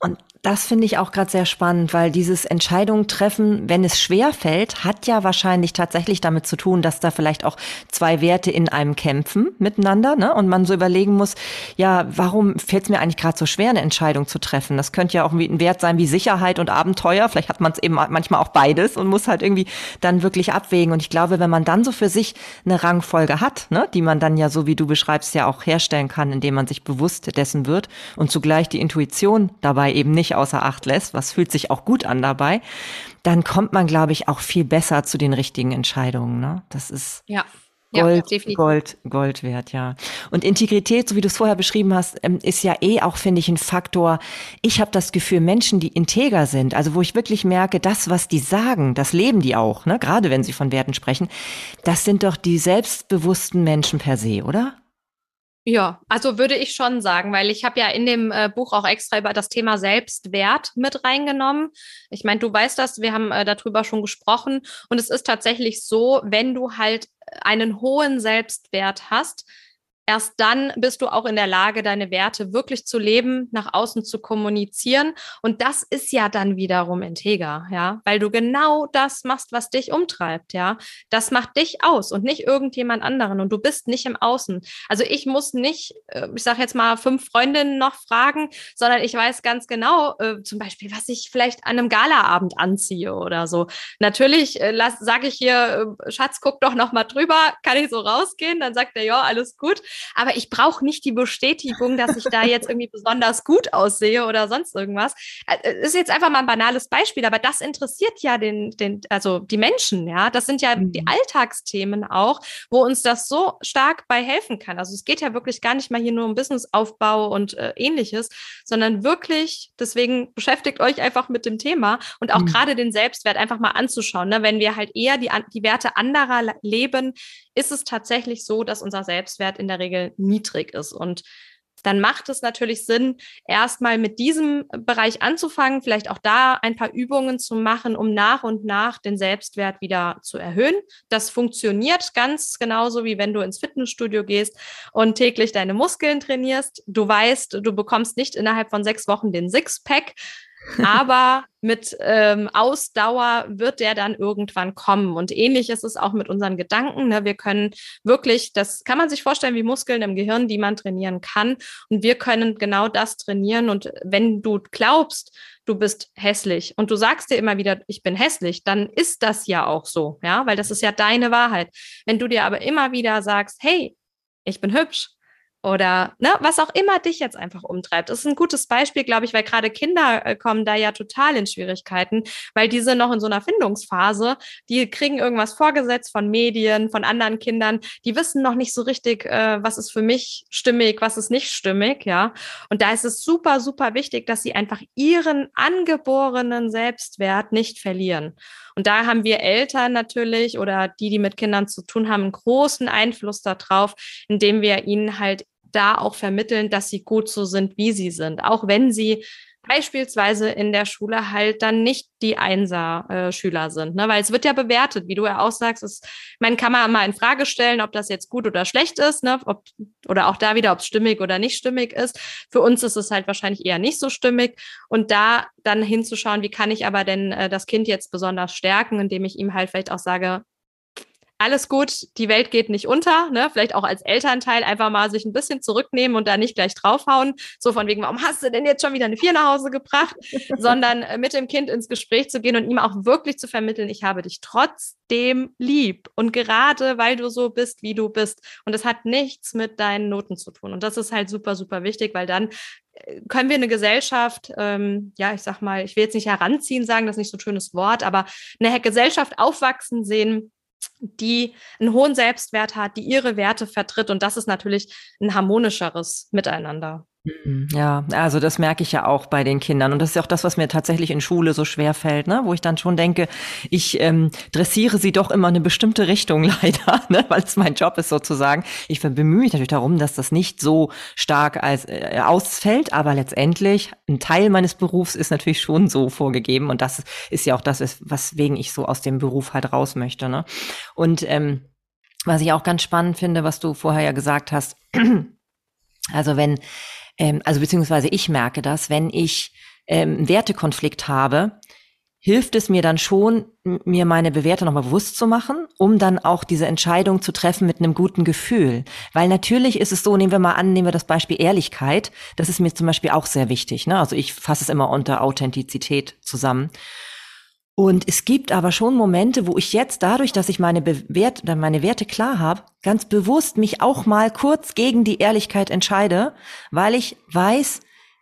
und das finde ich auch gerade sehr spannend, weil dieses Entscheidung treffen, wenn es schwer fällt, hat ja wahrscheinlich tatsächlich damit zu tun, dass da vielleicht auch zwei Werte in einem kämpfen miteinander, ne? Und man so überlegen muss, ja, warum fällt es mir eigentlich gerade so schwer, eine Entscheidung zu treffen? Das könnte ja auch ein Wert sein wie Sicherheit und Abenteuer. Vielleicht hat man es eben manchmal auch beides und muss halt irgendwie dann wirklich abwägen. Und ich glaube, wenn man dann so für sich eine Rangfolge hat, ne, die man dann ja so wie du beschreibst ja auch herstellen kann, indem man sich bewusst dessen wird und zugleich die Intuition da dabei eben nicht außer Acht lässt, was fühlt sich auch gut an dabei, dann kommt man, glaube ich, auch viel besser zu den richtigen Entscheidungen. Ne? Das ist ja. Gold, ja, Gold, Gold wert, ja. Und Integrität, so wie du es vorher beschrieben hast, ähm, ist ja eh auch, finde ich, ein Faktor. Ich habe das Gefühl, Menschen, die integer sind, also wo ich wirklich merke, das, was die sagen, das leben die auch, ne? gerade wenn sie von Werten sprechen, das sind doch die selbstbewussten Menschen per se, oder? Ja, also würde ich schon sagen, weil ich habe ja in dem äh, Buch auch extra über das Thema Selbstwert mit reingenommen. Ich meine, du weißt das, wir haben äh, darüber schon gesprochen und es ist tatsächlich so, wenn du halt einen hohen Selbstwert hast, Erst dann bist du auch in der Lage, deine Werte wirklich zu leben, nach außen zu kommunizieren. Und das ist ja dann wiederum integer, ja, weil du genau das machst, was dich umtreibt, ja. Das macht dich aus und nicht irgendjemand anderen. Und du bist nicht im Außen. Also ich muss nicht, äh, ich sage jetzt mal, fünf Freundinnen noch fragen, sondern ich weiß ganz genau, äh, zum Beispiel, was ich vielleicht an einem Galaabend anziehe oder so. Natürlich äh, sage ich hier, Schatz, guck doch noch mal drüber, kann ich so rausgehen? Dann sagt er, ja, alles gut aber ich brauche nicht die Bestätigung, dass ich da jetzt irgendwie besonders gut aussehe oder sonst irgendwas. Äh, ist jetzt einfach mal ein banales Beispiel, aber das interessiert ja den, den, also die Menschen, ja. Das sind ja mhm. die Alltagsthemen auch, wo uns das so stark bei helfen kann. Also es geht ja wirklich gar nicht mal hier nur um Businessaufbau und äh, ähnliches, sondern wirklich, deswegen beschäftigt euch einfach mit dem Thema und auch mhm. gerade den Selbstwert einfach mal anzuschauen. Ne? Wenn wir halt eher die, die Werte anderer leben, ist es tatsächlich so, dass unser Selbstwert in der Regel niedrig ist. Und dann macht es natürlich Sinn, erstmal mit diesem Bereich anzufangen, vielleicht auch da ein paar Übungen zu machen, um nach und nach den Selbstwert wieder zu erhöhen. Das funktioniert ganz genauso, wie wenn du ins Fitnessstudio gehst und täglich deine Muskeln trainierst. Du weißt, du bekommst nicht innerhalb von sechs Wochen den Sixpack, aber mit ähm, Ausdauer wird der dann irgendwann kommen. Und ähnlich ist es auch mit unseren Gedanken. Ne? Wir können wirklich, das kann man sich vorstellen wie Muskeln im Gehirn, die man trainieren kann. Und wir können genau das trainieren. Und wenn du glaubst, du bist hässlich und du sagst dir immer wieder, ich bin hässlich, dann ist das ja auch so, ja, weil das ist ja deine Wahrheit. Wenn du dir aber immer wieder sagst, hey, ich bin hübsch, oder ne, was auch immer dich jetzt einfach umtreibt. Das ist ein gutes Beispiel, glaube ich, weil gerade Kinder äh, kommen da ja total in Schwierigkeiten, weil die sind noch in so einer Findungsphase, die kriegen irgendwas vorgesetzt von Medien, von anderen Kindern, die wissen noch nicht so richtig, äh, was ist für mich stimmig, was ist nicht stimmig, ja. Und da ist es super, super wichtig, dass sie einfach ihren angeborenen Selbstwert nicht verlieren. Und da haben wir Eltern natürlich oder die, die mit Kindern zu tun haben, einen großen Einfluss darauf, indem wir ihnen halt da auch vermitteln, dass sie gut so sind, wie sie sind. Auch wenn sie beispielsweise in der Schule halt dann nicht die Einser-Schüler sind. Ne? Weil es wird ja bewertet, wie du ja auch sagst, ist, man kann man mal in Frage stellen, ob das jetzt gut oder schlecht ist, ne? ob, oder auch da wieder, ob es stimmig oder nicht stimmig ist. Für uns ist es halt wahrscheinlich eher nicht so stimmig. Und da dann hinzuschauen, wie kann ich aber denn äh, das Kind jetzt besonders stärken, indem ich ihm halt vielleicht auch sage, alles gut, die Welt geht nicht unter, ne? Vielleicht auch als Elternteil einfach mal sich ein bisschen zurücknehmen und da nicht gleich draufhauen, so von wegen, warum hast du denn jetzt schon wieder eine Vier nach Hause gebracht, sondern äh, mit dem Kind ins Gespräch zu gehen und ihm auch wirklich zu vermitteln, ich habe dich trotzdem lieb und gerade weil du so bist, wie du bist. Und das hat nichts mit deinen Noten zu tun. Und das ist halt super, super wichtig, weil dann äh, können wir eine Gesellschaft, ähm, ja, ich sag mal, ich will jetzt nicht heranziehen sagen, das ist nicht so ein schönes Wort, aber eine Gesellschaft aufwachsen sehen, die einen hohen Selbstwert hat, die ihre Werte vertritt. Und das ist natürlich ein harmonischeres Miteinander. Mhm, ja, also das merke ich ja auch bei den Kindern. Und das ist ja auch das, was mir tatsächlich in Schule so schwer fällt, ne? wo ich dann schon denke, ich ähm, dressiere sie doch immer in eine bestimmte Richtung leider, ne? weil es mein Job ist sozusagen. Ich bemühe mich natürlich darum, dass das nicht so stark als äh, ausfällt, aber letztendlich ein Teil meines Berufs ist natürlich schon so vorgegeben. Und das ist ja auch das, weswegen ich so aus dem Beruf halt raus möchte. Ne? Und ähm, was ich auch ganz spannend finde, was du vorher ja gesagt hast, also wenn ähm, also beziehungsweise ich merke das, wenn ich ähm, einen Wertekonflikt habe, hilft es mir dann schon, mir meine Bewerte nochmal bewusst zu machen, um dann auch diese Entscheidung zu treffen mit einem guten Gefühl. Weil natürlich ist es so, nehmen wir mal an, nehmen wir das Beispiel Ehrlichkeit, das ist mir zum Beispiel auch sehr wichtig. Ne? Also ich fasse es immer unter Authentizität zusammen. Und es gibt aber schon Momente, wo ich jetzt dadurch, dass ich meine, Bewert meine Werte klar habe, ganz bewusst mich auch mal kurz gegen die Ehrlichkeit entscheide, weil ich weiß,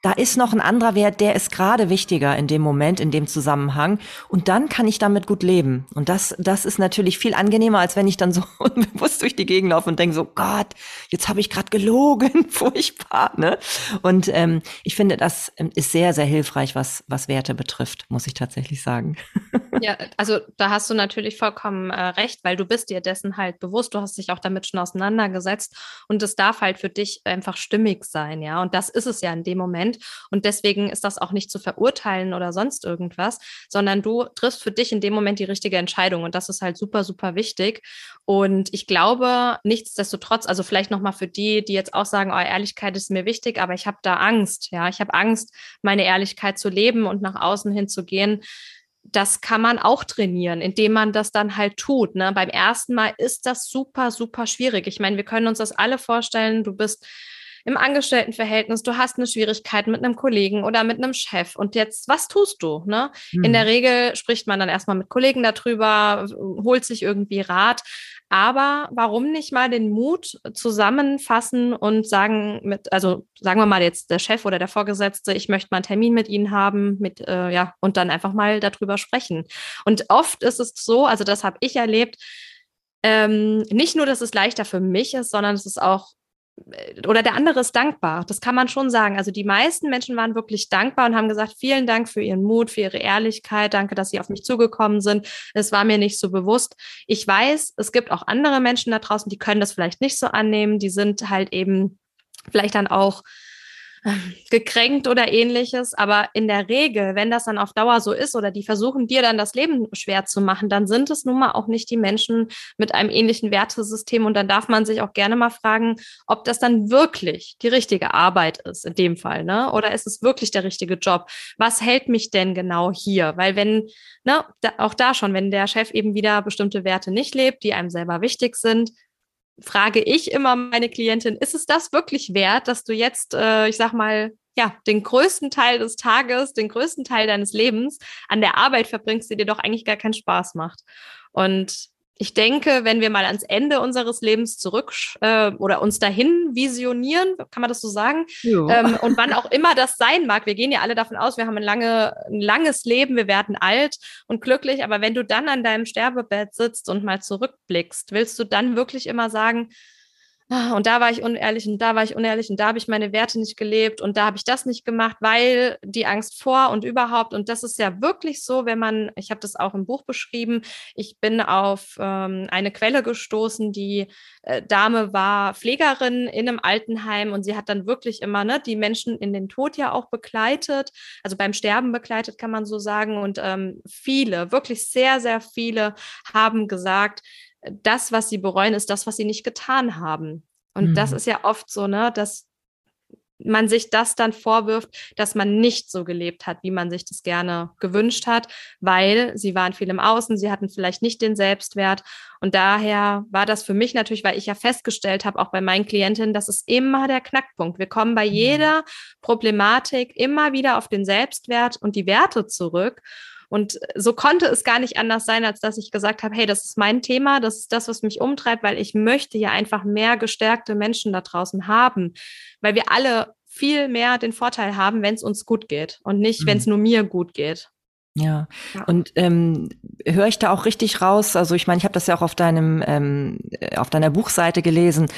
da ist noch ein anderer Wert, der ist gerade wichtiger in dem Moment, in dem Zusammenhang. Und dann kann ich damit gut leben. Und das, das ist natürlich viel angenehmer, als wenn ich dann so unbewusst durch die Gegend laufe und denke so, Gott, jetzt habe ich gerade gelogen, furchtbar. Ne? Und ähm, ich finde, das ähm, ist sehr, sehr hilfreich, was, was Werte betrifft, muss ich tatsächlich sagen. Ja, also da hast du natürlich vollkommen äh, recht, weil du bist dir dessen halt bewusst, du hast dich auch damit schon auseinandergesetzt und es darf halt für dich einfach stimmig sein, ja. Und das ist es ja in dem Moment. Und deswegen ist das auch nicht zu verurteilen oder sonst irgendwas, sondern du triffst für dich in dem Moment die richtige Entscheidung. Und das ist halt super, super wichtig. Und ich glaube, nichtsdestotrotz, also vielleicht nochmal für die, die jetzt auch sagen, oh, Ehrlichkeit ist mir wichtig, aber ich habe da Angst. Ja, ich habe Angst, meine Ehrlichkeit zu leben und nach außen hin zu gehen das kann man auch trainieren, indem man das dann halt tut. Ne? Beim ersten Mal ist das super, super schwierig. Ich meine, wir können uns das alle vorstellen. Du bist im Angestelltenverhältnis, du hast eine Schwierigkeit mit einem Kollegen oder mit einem Chef und jetzt, was tust du? Ne? Mhm. In der. Regel spricht man dann erstmal mit Kollegen darüber, holt sich irgendwie Rat. Aber warum nicht mal den Mut zusammenfassen und sagen mit, also sagen wir mal jetzt der Chef oder der Vorgesetzte, ich möchte mal einen Termin mit Ihnen haben, mit, äh, ja, und dann einfach mal darüber sprechen. Und oft ist es so, also das habe ich erlebt, ähm, nicht nur, dass es leichter für mich ist, sondern es ist auch oder der andere ist dankbar. Das kann man schon sagen. Also die meisten Menschen waren wirklich dankbar und haben gesagt, vielen Dank für Ihren Mut, für Ihre Ehrlichkeit. Danke, dass Sie auf mich zugekommen sind. Es war mir nicht so bewusst. Ich weiß, es gibt auch andere Menschen da draußen, die können das vielleicht nicht so annehmen. Die sind halt eben vielleicht dann auch gekränkt oder ähnliches. Aber in der Regel, wenn das dann auf Dauer so ist oder die versuchen dir dann das Leben schwer zu machen, dann sind es nun mal auch nicht die Menschen mit einem ähnlichen Wertesystem. Und dann darf man sich auch gerne mal fragen, ob das dann wirklich die richtige Arbeit ist in dem Fall, ne? Oder ist es wirklich der richtige Job? Was hält mich denn genau hier? Weil wenn, ne, da, auch da schon, wenn der Chef eben wieder bestimmte Werte nicht lebt, die einem selber wichtig sind, frage ich immer meine Klientin, ist es das wirklich wert, dass du jetzt, äh, ich sag mal, ja, den größten Teil des Tages, den größten Teil deines Lebens an der Arbeit verbringst, die dir doch eigentlich gar keinen Spaß macht. Und ich denke, wenn wir mal ans Ende unseres Lebens zurück äh, oder uns dahin visionieren, kann man das so sagen? Ähm, und wann auch immer das sein mag, wir gehen ja alle davon aus, wir haben ein, lange, ein langes Leben, wir werden alt und glücklich, aber wenn du dann an deinem Sterbebett sitzt und mal zurückblickst, willst du dann wirklich immer sagen, und da war ich unehrlich und da war ich unehrlich und da habe ich meine Werte nicht gelebt und da habe ich das nicht gemacht, weil die Angst vor und überhaupt. Und das ist ja wirklich so, wenn man, ich habe das auch im Buch beschrieben, ich bin auf ähm, eine Quelle gestoßen, die äh, Dame war Pflegerin in einem Altenheim und sie hat dann wirklich immer ne, die Menschen in den Tod ja auch begleitet, also beim Sterben begleitet, kann man so sagen. Und ähm, viele, wirklich sehr, sehr viele haben gesagt, das, was sie bereuen, ist das, was sie nicht getan haben. Und mhm. das ist ja oft so, ne, dass man sich das dann vorwirft, dass man nicht so gelebt hat, wie man sich das gerne gewünscht hat, weil sie waren viel im Außen, sie hatten vielleicht nicht den Selbstwert. Und daher war das für mich natürlich, weil ich ja festgestellt habe, auch bei meinen Klientinnen, das ist immer der Knackpunkt. Wir kommen bei mhm. jeder Problematik immer wieder auf den Selbstwert und die Werte zurück. Und so konnte es gar nicht anders sein, als dass ich gesagt habe, hey, das ist mein Thema, das ist das, was mich umtreibt, weil ich möchte ja einfach mehr gestärkte Menschen da draußen haben, weil wir alle viel mehr den Vorteil haben, wenn es uns gut geht und nicht, mhm. wenn es nur mir gut geht. Ja. ja. Und ähm, höre ich da auch richtig raus? Also ich meine, ich habe das ja auch auf deinem ähm, auf deiner Buchseite gelesen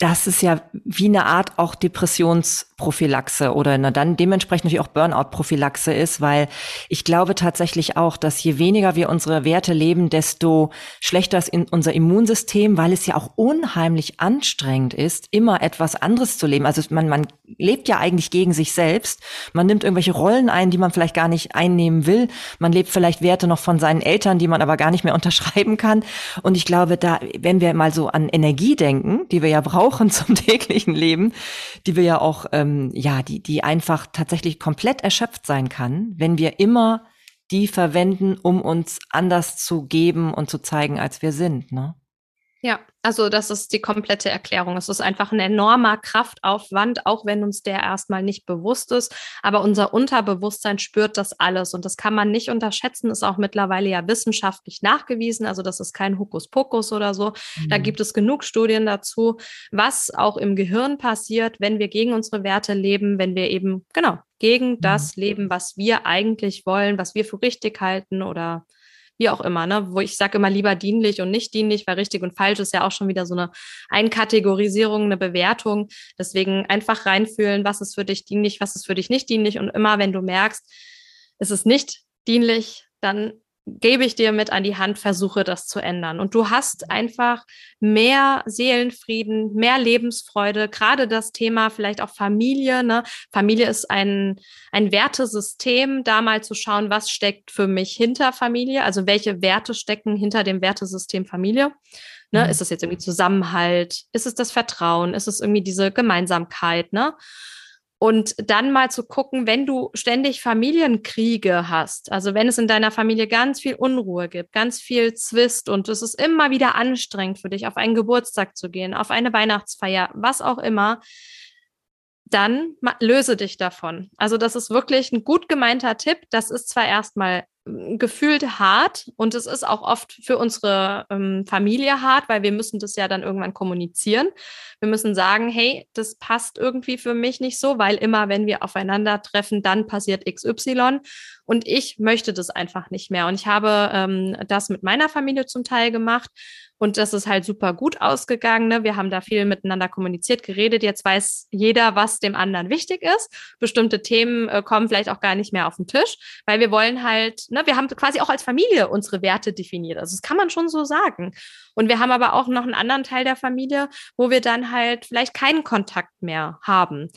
das ist ja wie eine Art auch Depressionsprophylaxe oder na, dann dementsprechend natürlich auch Burnout-Prophylaxe ist, weil ich glaube tatsächlich auch, dass je weniger wir unsere Werte leben, desto schlechter ist unser Immunsystem, weil es ja auch unheimlich anstrengend ist, immer etwas anderes zu leben. Also man, man lebt ja eigentlich gegen sich selbst. Man nimmt irgendwelche Rollen ein, die man vielleicht gar nicht einnehmen will. Man lebt vielleicht Werte noch von seinen Eltern, die man aber gar nicht mehr unterschreiben kann. Und ich glaube, da, wenn wir mal so an Energie denken, die wir ja brauchen, brauchen zum täglichen Leben, die wir ja auch, ähm, ja, die, die einfach tatsächlich komplett erschöpft sein kann, wenn wir immer die verwenden, um uns anders zu geben und zu zeigen, als wir sind, ne? Ja, also das ist die komplette Erklärung. Es ist einfach ein enormer Kraftaufwand, auch wenn uns der erstmal nicht bewusst ist. Aber unser Unterbewusstsein spürt das alles und das kann man nicht unterschätzen, ist auch mittlerweile ja wissenschaftlich nachgewiesen. Also das ist kein Hokuspokus oder so. Mhm. Da gibt es genug Studien dazu, was auch im Gehirn passiert, wenn wir gegen unsere Werte leben, wenn wir eben, genau, gegen mhm. das leben, was wir eigentlich wollen, was wir für richtig halten oder wie auch immer, ne? Wo ich sage immer lieber dienlich und nicht dienlich, weil richtig und falsch ist ja auch schon wieder so eine Einkategorisierung, eine Bewertung. Deswegen einfach reinfühlen, was ist für dich dienlich, was ist für dich nicht dienlich. Und immer, wenn du merkst, es ist nicht dienlich, dann gebe ich dir mit an die Hand, versuche das zu ändern. Und du hast einfach mehr Seelenfrieden, mehr Lebensfreude, gerade das Thema vielleicht auch Familie. Ne? Familie ist ein, ein Wertesystem, da mal zu schauen, was steckt für mich hinter Familie, also welche Werte stecken hinter dem Wertesystem Familie. Ne? Mhm. Ist es jetzt irgendwie Zusammenhalt? Ist es das Vertrauen? Ist es irgendwie diese Gemeinsamkeit? Ne? Und dann mal zu gucken, wenn du ständig Familienkriege hast, also wenn es in deiner Familie ganz viel Unruhe gibt, ganz viel Zwist und es ist immer wieder anstrengend für dich, auf einen Geburtstag zu gehen, auf eine Weihnachtsfeier, was auch immer, dann löse dich davon. Also das ist wirklich ein gut gemeinter Tipp. Das ist zwar erstmal gefühlt hart und es ist auch oft für unsere ähm, Familie hart, weil wir müssen das ja dann irgendwann kommunizieren. Wir müssen sagen, hey, das passt irgendwie für mich nicht so, weil immer, wenn wir aufeinandertreffen, dann passiert XY und ich möchte das einfach nicht mehr. Und ich habe ähm, das mit meiner Familie zum Teil gemacht und das ist halt super gut ausgegangen. Ne? Wir haben da viel miteinander kommuniziert, geredet. Jetzt weiß jeder, was dem anderen wichtig ist. Bestimmte Themen äh, kommen vielleicht auch gar nicht mehr auf den Tisch, weil wir wollen halt, ne, wir haben quasi auch als Familie unsere Werte definiert. Also das kann man schon so sagen. Und wir haben aber auch noch einen anderen Teil der Familie, wo wir dann halt vielleicht keinen Kontakt mehr haben.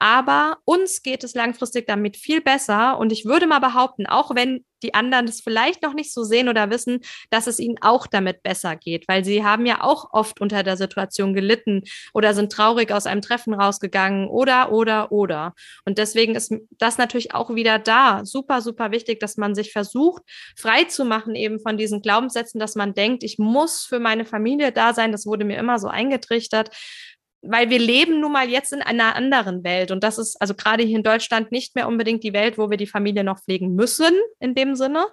Aber uns geht es langfristig damit viel besser. Und ich würde mal behaupten, auch wenn die anderen das vielleicht noch nicht so sehen oder wissen, dass es ihnen auch damit besser geht, weil sie haben ja auch oft unter der Situation gelitten oder sind traurig aus einem Treffen rausgegangen oder, oder, oder. Und deswegen ist das natürlich auch wieder da super, super wichtig, dass man sich versucht, frei zu machen eben von diesen Glaubenssätzen, dass man denkt, ich muss für meine Familie da sein. Das wurde mir immer so eingetrichtert weil wir leben nun mal jetzt in einer anderen Welt. Und das ist also gerade hier in Deutschland nicht mehr unbedingt die Welt, wo wir die Familie noch pflegen müssen, in dem Sinne.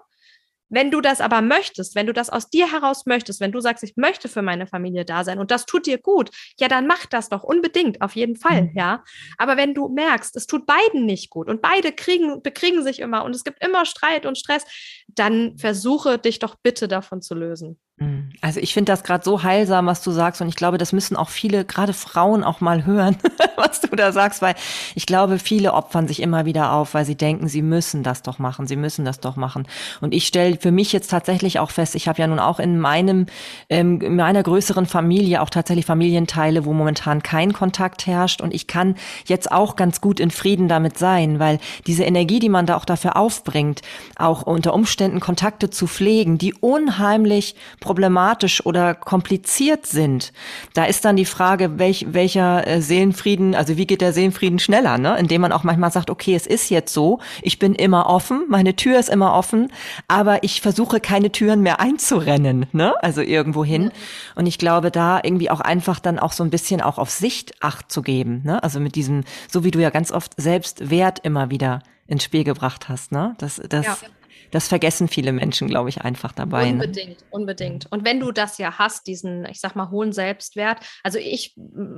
Wenn du das aber möchtest, wenn du das aus dir heraus möchtest, wenn du sagst, ich möchte für meine Familie da sein und das tut dir gut, ja, dann mach das doch unbedingt, auf jeden Fall, mhm. ja. Aber wenn du merkst, es tut beiden nicht gut und beide kriegen, bekriegen sich immer und es gibt immer Streit und Stress, dann versuche dich doch bitte davon zu lösen. Mhm. Also ich finde das gerade so heilsam, was du sagst, und ich glaube, das müssen auch viele, gerade Frauen, auch mal hören, was du da sagst, weil ich glaube, viele opfern sich immer wieder auf, weil sie denken, sie müssen das doch machen, sie müssen das doch machen. Und ich stelle für mich jetzt tatsächlich auch fest, ich habe ja nun auch in meinem, ähm, in meiner größeren Familie auch tatsächlich Familienteile, wo momentan kein Kontakt herrscht, und ich kann jetzt auch ganz gut in Frieden damit sein, weil diese Energie, die man da auch dafür aufbringt, auch unter Umständen Kontakte zu pflegen, die unheimlich problematisch oder kompliziert sind, da ist dann die Frage, welch, welcher äh, Seelenfrieden, also wie geht der Seelenfrieden schneller, ne? indem man auch manchmal sagt, okay, es ist jetzt so, ich bin immer offen, meine Tür ist immer offen, aber ich versuche keine Türen mehr einzurennen, ne? also irgendwo hin. Und ich glaube, da irgendwie auch einfach dann auch so ein bisschen auch auf Sicht Acht zu geben, ne? also mit diesem, so wie du ja ganz oft selbst Wert immer wieder ins Spiel gebracht hast, ne? Das, das, ja das vergessen viele Menschen, glaube ich, einfach dabei. Ne? Unbedingt, ne? unbedingt. Und wenn du das ja hast, diesen, ich sag mal, hohen Selbstwert, also ich,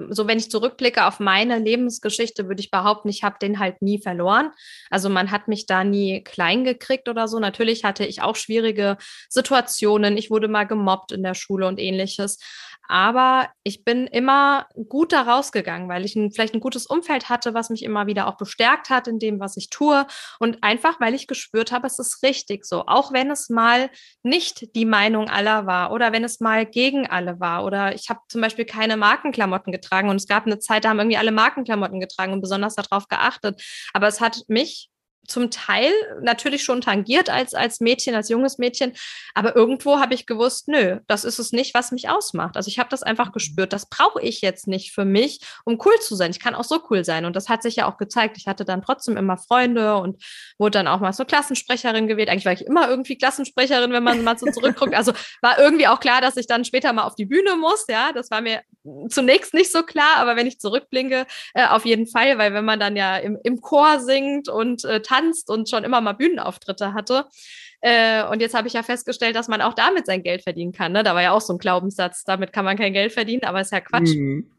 so wenn ich zurückblicke auf meine Lebensgeschichte, würde ich behaupten, ich habe den halt nie verloren. Also man hat mich da nie klein gekriegt oder so. Natürlich hatte ich auch schwierige Situationen. Ich wurde mal gemobbt in der Schule und ähnliches. Aber ich bin immer gut da rausgegangen, weil ich ein, vielleicht ein gutes Umfeld hatte, was mich immer wieder auch bestärkt hat in dem, was ich tue. Und einfach, weil ich gespürt habe, es ist richtig so. Auch wenn es mal nicht die Meinung aller war oder wenn es mal gegen alle war. Oder ich habe zum Beispiel keine Markenklamotten getragen und es gab eine Zeit, da haben irgendwie alle Markenklamotten getragen und besonders darauf geachtet. Aber es hat mich zum Teil natürlich schon tangiert als, als Mädchen, als junges Mädchen, aber irgendwo habe ich gewusst, nö, das ist es nicht, was mich ausmacht. Also ich habe das einfach mhm. gespürt, das brauche ich jetzt nicht für mich, um cool zu sein. Ich kann auch so cool sein und das hat sich ja auch gezeigt. Ich hatte dann trotzdem immer Freunde und wurde dann auch mal so Klassensprecherin gewählt. Eigentlich war ich immer irgendwie Klassensprecherin, wenn man mal so zurückguckt. Also war irgendwie auch klar, dass ich dann später mal auf die Bühne muss. Ja, das war mir zunächst nicht so klar, aber wenn ich zurückblinke, äh, auf jeden Fall, weil wenn man dann ja im, im Chor singt und äh, tanzt und schon immer mal Bühnenauftritte hatte. Äh, und jetzt habe ich ja festgestellt, dass man auch damit sein Geld verdienen kann. Ne? Da war ja auch so ein Glaubenssatz, damit kann man kein Geld verdienen, aber ist ja Quatsch. Mhm.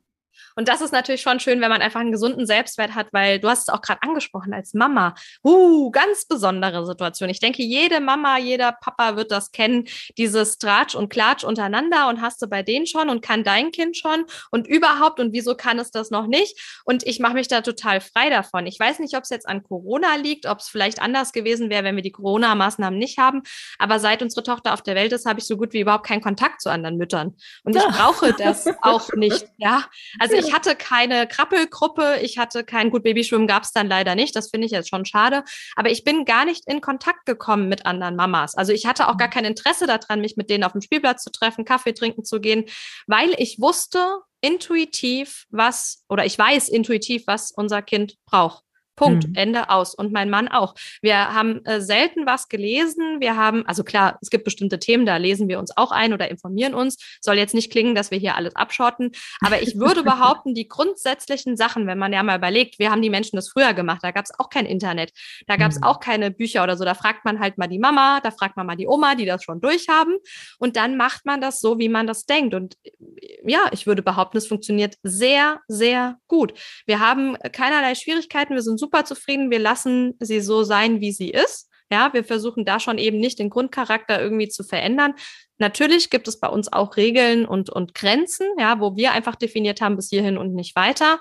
Und das ist natürlich schon schön, wenn man einfach einen gesunden Selbstwert hat, weil du hast es auch gerade angesprochen als Mama. Uh, ganz besondere Situation. Ich denke, jede Mama, jeder Papa wird das kennen, dieses Tratsch und Klatsch untereinander und hast du bei denen schon und kann dein Kind schon und überhaupt und wieso kann es das noch nicht? Und ich mache mich da total frei davon. Ich weiß nicht, ob es jetzt an Corona liegt, ob es vielleicht anders gewesen wäre, wenn wir die Corona-Maßnahmen nicht haben. Aber seit unsere Tochter auf der Welt ist, habe ich so gut wie überhaupt keinen Kontakt zu anderen Müttern. Und ich brauche das auch nicht. Ja, also ich hatte keine Krabbelgruppe, ich hatte kein gut Babyschwimmen gab es dann leider nicht. Das finde ich jetzt schon schade. Aber ich bin gar nicht in Kontakt gekommen mit anderen Mamas. Also ich hatte auch gar kein Interesse daran, mich mit denen auf dem Spielplatz zu treffen, Kaffee trinken zu gehen, weil ich wusste intuitiv, was oder ich weiß intuitiv, was unser Kind braucht. Punkt, mhm. Ende aus. Und mein Mann auch. Wir haben äh, selten was gelesen. Wir haben, also klar, es gibt bestimmte Themen, da lesen wir uns auch ein oder informieren uns. Soll jetzt nicht klingen, dass wir hier alles abschotten. Aber ich würde behaupten, die grundsätzlichen Sachen, wenn man ja mal überlegt, wir haben die Menschen das früher gemacht, da gab es auch kein Internet, da gab es mhm. auch keine Bücher oder so. Da fragt man halt mal die Mama, da fragt man mal die Oma, die das schon durchhaben. Und dann macht man das so, wie man das denkt. Und ja, ich würde behaupten, es funktioniert sehr, sehr gut. Wir haben keinerlei Schwierigkeiten. Wir sind super zufrieden. Wir lassen sie so sein, wie sie ist. Ja, wir versuchen da schon eben nicht den Grundcharakter irgendwie zu verändern. Natürlich gibt es bei uns auch Regeln und, und Grenzen, ja, wo wir einfach definiert haben, bis hierhin und nicht weiter.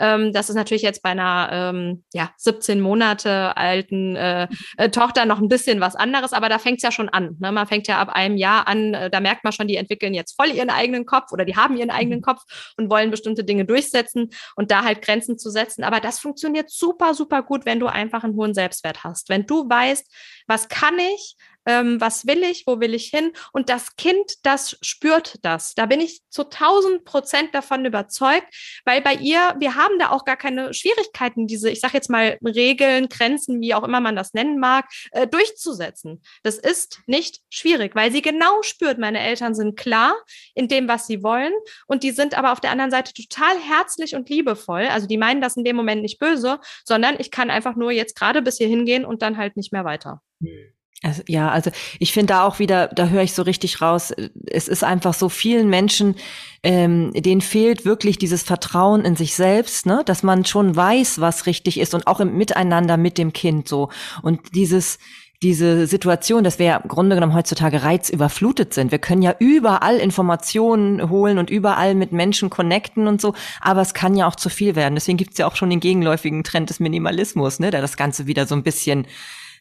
Ähm, das ist natürlich jetzt bei einer ähm, ja, 17 Monate alten äh, äh, Tochter noch ein bisschen was anderes, aber da fängt es ja schon an. Ne? Man fängt ja ab einem Jahr an, äh, da merkt man schon, die entwickeln jetzt voll ihren eigenen Kopf oder die haben ihren eigenen mhm. Kopf und wollen bestimmte Dinge durchsetzen und da halt Grenzen zu setzen. Aber das funktioniert super, super gut, wenn du einfach einen hohen Selbstwert hast. Wenn du weißt, was kann ich, ähm, was will ich, wo will ich hin? Und das Kind, das spürt das. Da bin ich zu 1000 Prozent davon überzeugt, weil bei ihr, wir haben da auch gar keine Schwierigkeiten, diese, ich sage jetzt mal, Regeln, Grenzen, wie auch immer man das nennen mag, äh, durchzusetzen. Das ist nicht schwierig, weil sie genau spürt, meine Eltern sind klar in dem, was sie wollen und die sind aber auf der anderen Seite total herzlich und liebevoll. Also die meinen das in dem Moment nicht böse, sondern ich kann einfach nur jetzt gerade bis hier hingehen und dann halt nicht mehr weiter. Mhm. Also, ja, also ich finde da auch wieder, da höre ich so richtig raus, es ist einfach so vielen Menschen, ähm, denen fehlt wirklich dieses Vertrauen in sich selbst, ne, dass man schon weiß, was richtig ist und auch im Miteinander mit dem Kind so. Und dieses, diese Situation, dass wir ja im Grunde genommen heutzutage reizüberflutet sind. Wir können ja überall Informationen holen und überall mit Menschen connecten und so, aber es kann ja auch zu viel werden. Deswegen gibt's ja auch schon den gegenläufigen Trend des Minimalismus, ne, der das Ganze wieder so ein bisschen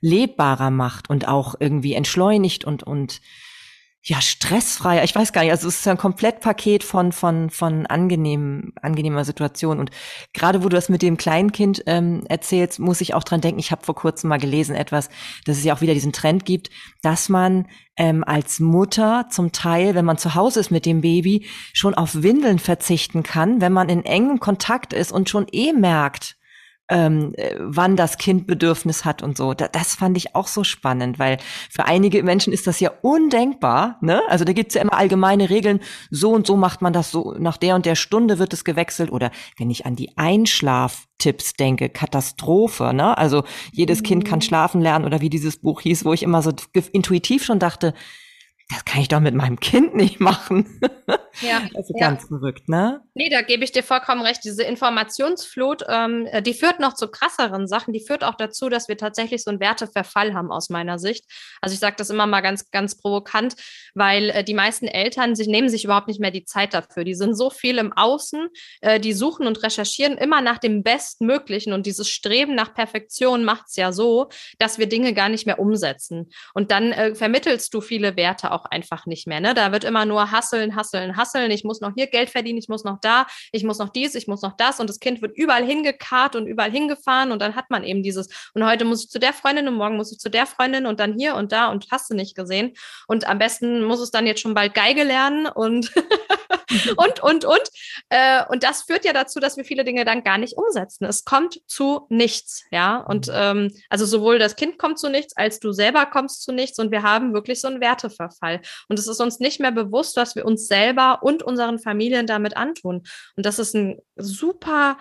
lebbarer macht und auch irgendwie entschleunigt und, und ja, stressfreier. Ich weiß gar nicht. Also es ist ein Komplettpaket von, von, von angenehm, angenehmer Situation. Und gerade wo du das mit dem Kleinkind ähm, erzählst, muss ich auch dran denken. Ich habe vor kurzem mal gelesen etwas, dass es ja auch wieder diesen Trend gibt, dass man ähm, als Mutter zum Teil, wenn man zu Hause ist mit dem Baby, schon auf Windeln verzichten kann, wenn man in engem Kontakt ist und schon eh merkt, ähm, äh, wann das Kind Bedürfnis hat und so. Da, das fand ich auch so spannend, weil für einige Menschen ist das ja undenkbar. Ne? Also da gibt's ja immer allgemeine Regeln, so und so macht man das, so nach der und der Stunde wird es gewechselt. Oder wenn ich an die Einschlaftipps denke, Katastrophe. Ne? Also jedes mhm. Kind kann mhm. schlafen lernen oder wie dieses Buch hieß, wo ich immer so intuitiv schon dachte, das kann ich doch mit meinem Kind nicht machen. Ja, also ja. ganz verrückt, ne? Nee, da gebe ich dir vollkommen recht. Diese Informationsflut, ähm, äh, die führt noch zu krasseren Sachen. Die führt auch dazu, dass wir tatsächlich so einen Werteverfall haben aus meiner Sicht. Also ich sage das immer mal ganz, ganz provokant, weil äh, die meisten Eltern sich nehmen sich überhaupt nicht mehr die Zeit dafür. Die sind so viel im Außen, äh, die suchen und recherchieren immer nach dem Bestmöglichen und dieses Streben nach Perfektion macht es ja so, dass wir Dinge gar nicht mehr umsetzen. Und dann äh, vermittelst du viele Werte auch einfach nicht mehr. Ne? Da wird immer nur hasseln, hasseln, hasseln hasseln, ich muss noch hier Geld verdienen, ich muss noch da, ich muss noch dies, ich muss noch das und das Kind wird überall hingekarrt und überall hingefahren und dann hat man eben dieses und heute muss ich zu der Freundin und morgen muss ich zu der Freundin und dann hier und da und hast du nicht gesehen und am besten muss es dann jetzt schon bald Geige lernen und und, und, und. Äh, und das führt ja dazu, dass wir viele Dinge dann gar nicht umsetzen. Es kommt zu nichts, ja. Und mhm. ähm, also sowohl das Kind kommt zu nichts, als du selber kommst zu nichts und wir haben wirklich so einen Werteverfall. Und es ist uns nicht mehr bewusst, was wir uns selber und unseren Familien damit antun. Und das ist ein super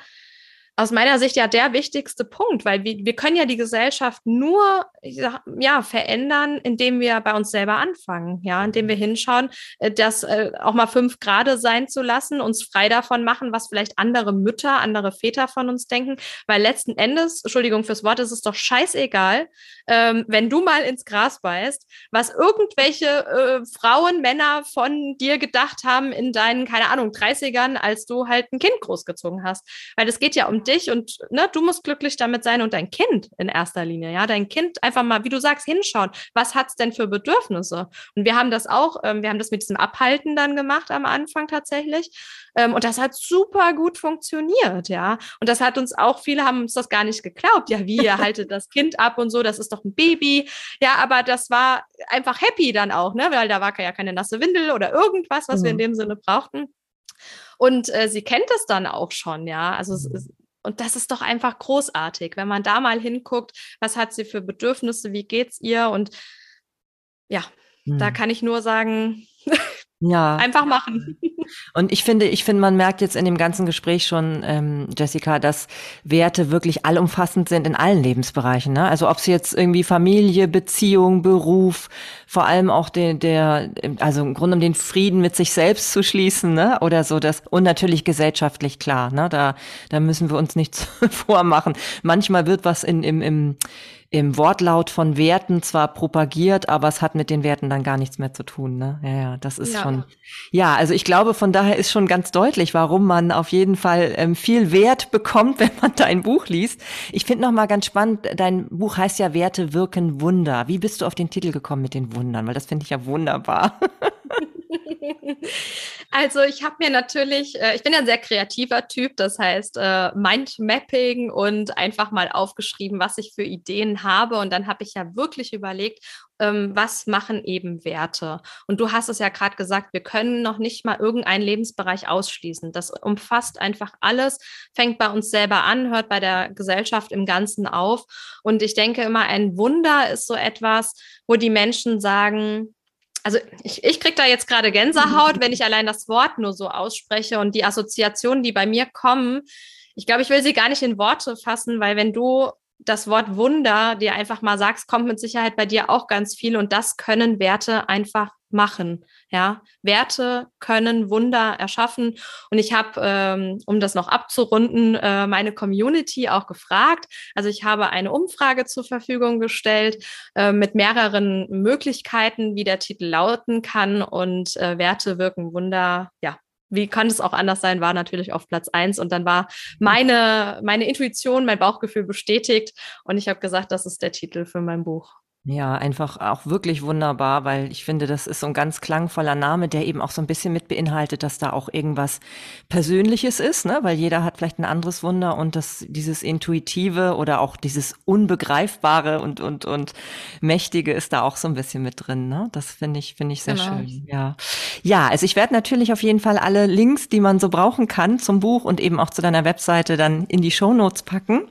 aus meiner Sicht ja der wichtigste Punkt, weil wir, wir können ja die Gesellschaft nur ja, verändern, indem wir bei uns selber anfangen, ja, indem wir hinschauen, äh, das äh, auch mal fünf Grade sein zu lassen, uns frei davon machen, was vielleicht andere Mütter, andere Väter von uns denken, weil letzten Endes, Entschuldigung fürs Wort, ist es doch scheißegal, ähm, wenn du mal ins Gras beißt, was irgendwelche äh, Frauen, Männer von dir gedacht haben in deinen, keine Ahnung, 30ern, als du halt ein Kind großgezogen hast, weil es geht ja um dich und ne, du musst glücklich damit sein und dein Kind in erster Linie, ja, dein Kind einfach mal, wie du sagst, hinschauen, was hat es denn für Bedürfnisse? Und wir haben das auch, ähm, wir haben das mit diesem Abhalten dann gemacht am Anfang tatsächlich ähm, und das hat super gut funktioniert, ja. Und das hat uns auch, viele haben uns das gar nicht geglaubt, ja, wie, ihr haltet das Kind ab und so, das ist doch ein Baby, ja, aber das war einfach happy dann auch, ne, weil da war ja keine nasse Windel oder irgendwas, was mhm. wir in mhm. dem Sinne brauchten. Und äh, sie kennt es dann auch schon, ja. Also es, es, und das ist doch einfach großartig, wenn man da mal hinguckt, was hat sie für Bedürfnisse, wie geht's ihr? Und ja, hm. da kann ich nur sagen, ja. Einfach machen. Und ich finde, ich finde, man merkt jetzt in dem ganzen Gespräch schon, ähm, Jessica, dass Werte wirklich allumfassend sind in allen Lebensbereichen. Ne? Also ob es jetzt irgendwie Familie, Beziehung, Beruf, vor allem auch der, der, also im Grunde um den Frieden mit sich selbst zu schließen, ne? Oder so das und natürlich gesellschaftlich klar. Ne? Da, da müssen wir uns nichts vormachen. Manchmal wird was in, im, im im Wortlaut von Werten zwar propagiert, aber es hat mit den Werten dann gar nichts mehr zu tun. Ne? Ja, ja, das ist ja. schon. Ja, also ich glaube, von daher ist schon ganz deutlich, warum man auf jeden Fall ähm, viel Wert bekommt, wenn man dein Buch liest. Ich finde noch mal ganz spannend, dein Buch heißt ja Werte wirken Wunder. Wie bist du auf den Titel gekommen mit den Wundern? Weil das finde ich ja wunderbar. Also ich habe mir natürlich, äh, ich bin ja ein sehr kreativer Typ, das heißt äh, Mindmapping und einfach mal aufgeschrieben, was ich für Ideen habe. Und dann habe ich ja wirklich überlegt, ähm, was machen eben Werte? Und du hast es ja gerade gesagt, wir können noch nicht mal irgendeinen Lebensbereich ausschließen. Das umfasst einfach alles, fängt bei uns selber an, hört bei der Gesellschaft im Ganzen auf. Und ich denke immer, ein Wunder ist so etwas, wo die Menschen sagen, also ich, ich kriege da jetzt gerade Gänsehaut, wenn ich allein das Wort nur so ausspreche und die Assoziationen, die bei mir kommen. Ich glaube, ich will sie gar nicht in Worte fassen, weil wenn du das Wort Wunder dir einfach mal sagst, kommt mit Sicherheit bei dir auch ganz viel und das können Werte einfach machen. Ja, Werte können Wunder erschaffen. Und ich habe, ähm, um das noch abzurunden, äh, meine Community auch gefragt. Also ich habe eine Umfrage zur Verfügung gestellt äh, mit mehreren Möglichkeiten, wie der Titel lauten kann. Und äh, Werte wirken Wunder, ja, wie kann es auch anders sein, war natürlich auf Platz eins und dann war meine, meine Intuition, mein Bauchgefühl bestätigt und ich habe gesagt, das ist der Titel für mein Buch. Ja, einfach auch wirklich wunderbar, weil ich finde, das ist so ein ganz klangvoller Name, der eben auch so ein bisschen mit beinhaltet, dass da auch irgendwas Persönliches ist, ne? weil jeder hat vielleicht ein anderes Wunder und das, dieses Intuitive oder auch dieses Unbegreifbare und, und, und Mächtige ist da auch so ein bisschen mit drin. Ne? Das finde ich, finde ich sehr genau. schön. Ja. Ja, also ich werde natürlich auf jeden Fall alle Links, die man so brauchen kann zum Buch und eben auch zu deiner Webseite dann in die Show Notes packen.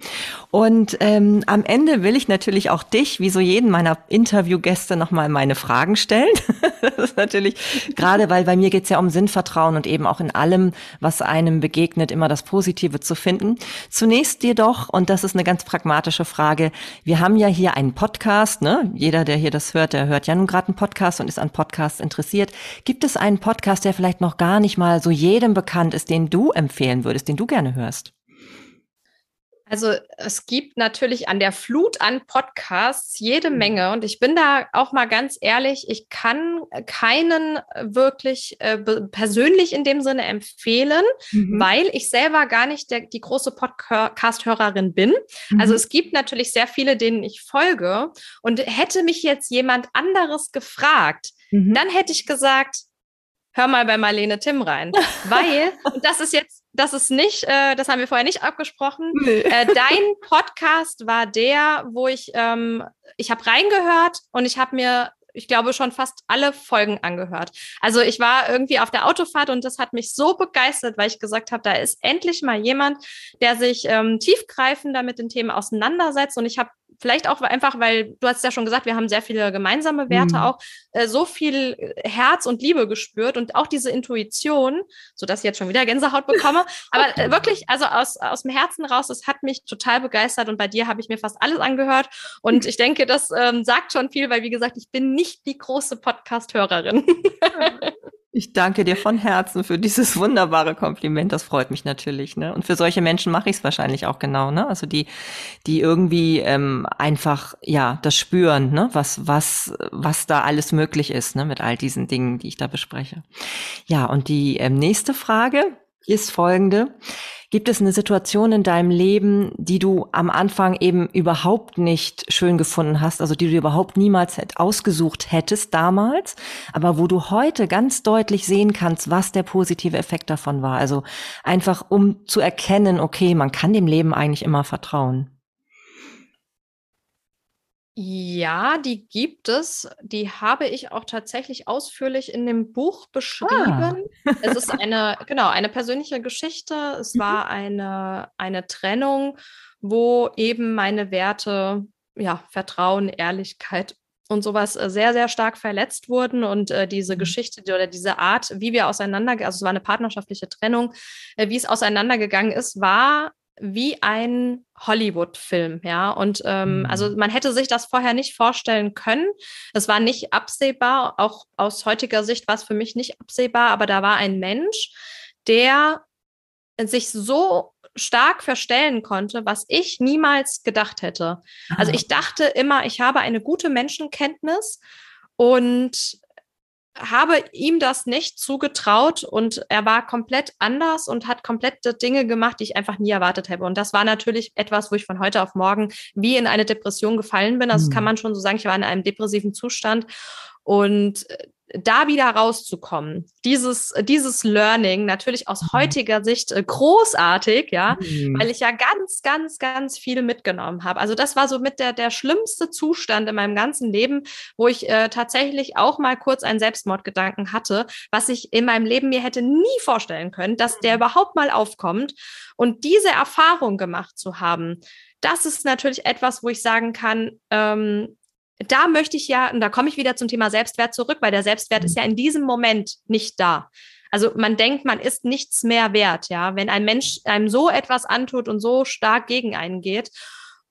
Und ähm, am Ende will ich natürlich auch dich, wie so jeden meiner Interviewgäste, nochmal meine Fragen stellen. das ist natürlich gerade, weil bei mir geht's ja um Sinnvertrauen und eben auch in allem, was einem begegnet, immer das Positive zu finden. Zunächst jedoch, und das ist eine ganz pragmatische Frage, wir haben ja hier einen Podcast, ne? Jeder, der hier das hört, der hört ja nun gerade einen Podcast und ist an Podcasts interessiert. Gibt es einen Podcast, der vielleicht noch gar nicht mal so jedem bekannt ist, den du empfehlen würdest, den du gerne hörst? Also es gibt natürlich an der Flut an Podcasts jede mhm. Menge und ich bin da auch mal ganz ehrlich, ich kann keinen wirklich äh, persönlich in dem Sinne empfehlen, mhm. weil ich selber gar nicht der, die große Podcast-Hörerin bin. Mhm. Also es gibt natürlich sehr viele, denen ich folge und hätte mich jetzt jemand anderes gefragt, mhm. dann hätte ich gesagt, hör mal bei Marlene Tim rein. Weil, und das ist jetzt, das ist nicht, äh, das haben wir vorher nicht abgesprochen. Nee. Äh, dein Podcast war der, wo ich, ähm, ich habe reingehört und ich habe mir ich glaube, schon fast alle Folgen angehört. Also ich war irgendwie auf der Autofahrt und das hat mich so begeistert, weil ich gesagt habe, da ist endlich mal jemand, der sich ähm, tiefgreifender mit den Themen auseinandersetzt. Und ich habe vielleicht auch einfach, weil du hast ja schon gesagt, wir haben sehr viele gemeinsame Werte mhm. auch, äh, so viel äh, Herz und Liebe gespürt und auch diese Intuition, so dass ich jetzt schon wieder Gänsehaut bekomme. Aber äh, wirklich, also aus, aus dem Herzen raus, das hat mich total begeistert und bei dir habe ich mir fast alles angehört. Und ich denke, das ähm, sagt schon viel, weil wie gesagt, ich bin nicht die große Podcast-Hörerin. Ich danke dir von Herzen für dieses wunderbare Kompliment. Das freut mich natürlich. Ne? Und für solche Menschen mache ich es wahrscheinlich auch genau. Ne? Also die, die irgendwie ähm, einfach ja das spüren, ne? was was was da alles möglich ist ne? mit all diesen Dingen, die ich da bespreche. Ja, und die ähm, nächste Frage ist folgende. Gibt es eine Situation in deinem Leben, die du am Anfang eben überhaupt nicht schön gefunden hast, also die du überhaupt niemals ausgesucht hättest damals, aber wo du heute ganz deutlich sehen kannst, was der positive Effekt davon war? Also einfach um zu erkennen, okay, man kann dem Leben eigentlich immer vertrauen. Ja, die gibt es. Die habe ich auch tatsächlich ausführlich in dem Buch beschrieben. Ah. es ist eine, genau, eine persönliche Geschichte. Es mhm. war eine, eine Trennung, wo eben meine Werte, ja, Vertrauen, Ehrlichkeit und sowas äh, sehr, sehr stark verletzt wurden. Und äh, diese mhm. Geschichte oder diese Art, wie wir auseinander, also es war eine partnerschaftliche Trennung, äh, wie es auseinandergegangen ist, war wie ein Hollywood-Film, ja. Und ähm, also mhm. man hätte sich das vorher nicht vorstellen können. Es war nicht absehbar, auch aus heutiger Sicht war es für mich nicht absehbar, aber da war ein Mensch, der sich so stark verstellen konnte, was ich niemals gedacht hätte. Also ich dachte immer, ich habe eine gute Menschenkenntnis und habe ihm das nicht zugetraut und er war komplett anders und hat komplette Dinge gemacht, die ich einfach nie erwartet hätte. Und das war natürlich etwas, wo ich von heute auf morgen wie in eine Depression gefallen bin. Also mhm. kann man schon so sagen, ich war in einem depressiven Zustand und äh, da wieder rauszukommen, dieses, dieses Learning natürlich aus mhm. heutiger Sicht äh, großartig, ja, mhm. weil ich ja ganz, ganz, ganz viel mitgenommen habe. Also das war so mit der, der schlimmste Zustand in meinem ganzen Leben, wo ich äh, tatsächlich auch mal kurz einen Selbstmordgedanken hatte, was ich in meinem Leben mir hätte nie vorstellen können, dass der mhm. überhaupt mal aufkommt. Und diese Erfahrung gemacht zu haben, das ist natürlich etwas, wo ich sagen kann, ähm, da möchte ich ja, und da komme ich wieder zum Thema Selbstwert zurück, weil der Selbstwert ist ja in diesem Moment nicht da. Also man denkt, man ist nichts mehr wert, ja, wenn ein Mensch einem so etwas antut und so stark gegen einen geht.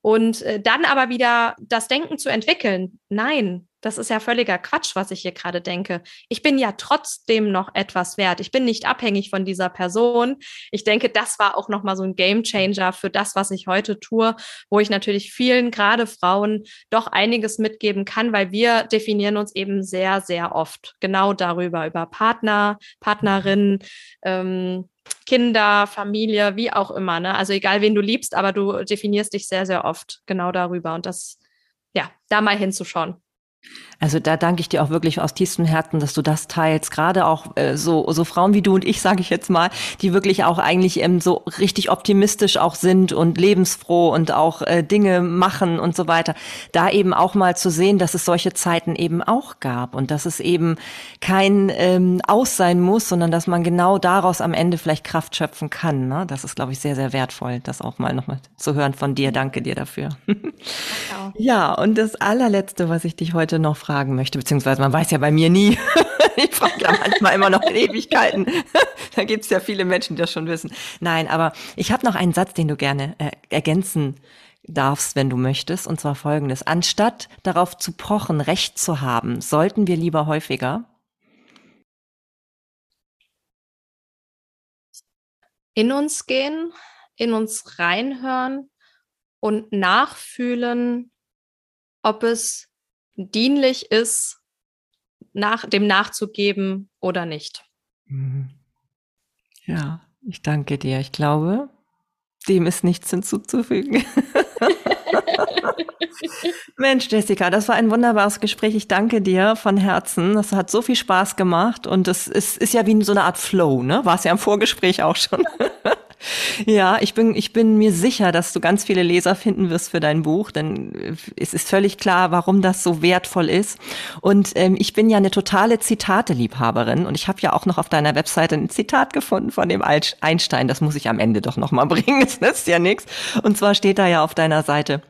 Und äh, dann aber wieder das Denken zu entwickeln, nein, das ist ja völliger Quatsch, was ich hier gerade denke. Ich bin ja trotzdem noch etwas wert. Ich bin nicht abhängig von dieser Person. Ich denke, das war auch nochmal so ein Game Changer für das, was ich heute tue, wo ich natürlich vielen, gerade Frauen, doch einiges mitgeben kann, weil wir definieren uns eben sehr, sehr oft genau darüber, über Partner, Partnerinnen, ähm, Kinder, Familie, wie auch immer. Ne? Also egal, wen du liebst, aber du definierst dich sehr, sehr oft genau darüber. Und das, ja, da mal hinzuschauen. Also da danke ich dir auch wirklich aus tiefstem Herzen, dass du das teilst. Gerade auch äh, so, so Frauen wie du und ich, sage ich jetzt mal, die wirklich auch eigentlich ähm, so richtig optimistisch auch sind und lebensfroh und auch äh, Dinge machen und so weiter. Da eben auch mal zu sehen, dass es solche Zeiten eben auch gab und dass es eben kein ähm, Aus sein muss, sondern dass man genau daraus am Ende vielleicht Kraft schöpfen kann. Ne? Das ist, glaube ich, sehr, sehr wertvoll, das auch mal nochmal zu hören von dir. Danke dir dafür. ja, und das allerletzte, was ich dich heute noch fragen möchte, beziehungsweise man weiß ja bei mir nie. ich frage ja manchmal immer noch in Ewigkeiten. da gibt es ja viele Menschen, die das schon wissen. Nein, aber ich habe noch einen Satz, den du gerne äh, ergänzen darfst, wenn du möchtest, und zwar folgendes. Anstatt darauf zu pochen, Recht zu haben, sollten wir lieber häufiger in uns gehen, in uns reinhören und nachfühlen, ob es dienlich ist, nach, dem nachzugeben oder nicht. Mhm. Ja, ich danke dir. Ich glaube, dem ist nichts hinzuzufügen. Mensch, Jessica, das war ein wunderbares Gespräch. Ich danke dir von Herzen. Das hat so viel Spaß gemacht und es ist, ist ja wie so eine Art Flow, ne? War es ja im Vorgespräch auch schon. Ja, ich bin, ich bin mir sicher, dass du ganz viele Leser finden wirst für dein Buch, denn es ist völlig klar, warum das so wertvoll ist. Und ähm, ich bin ja eine totale Zitate-Liebhaberin und ich habe ja auch noch auf deiner Webseite ein Zitat gefunden von dem Einstein. Das muss ich am Ende doch nochmal bringen, es nützt ja nichts. Und zwar steht da ja auf deiner Seite,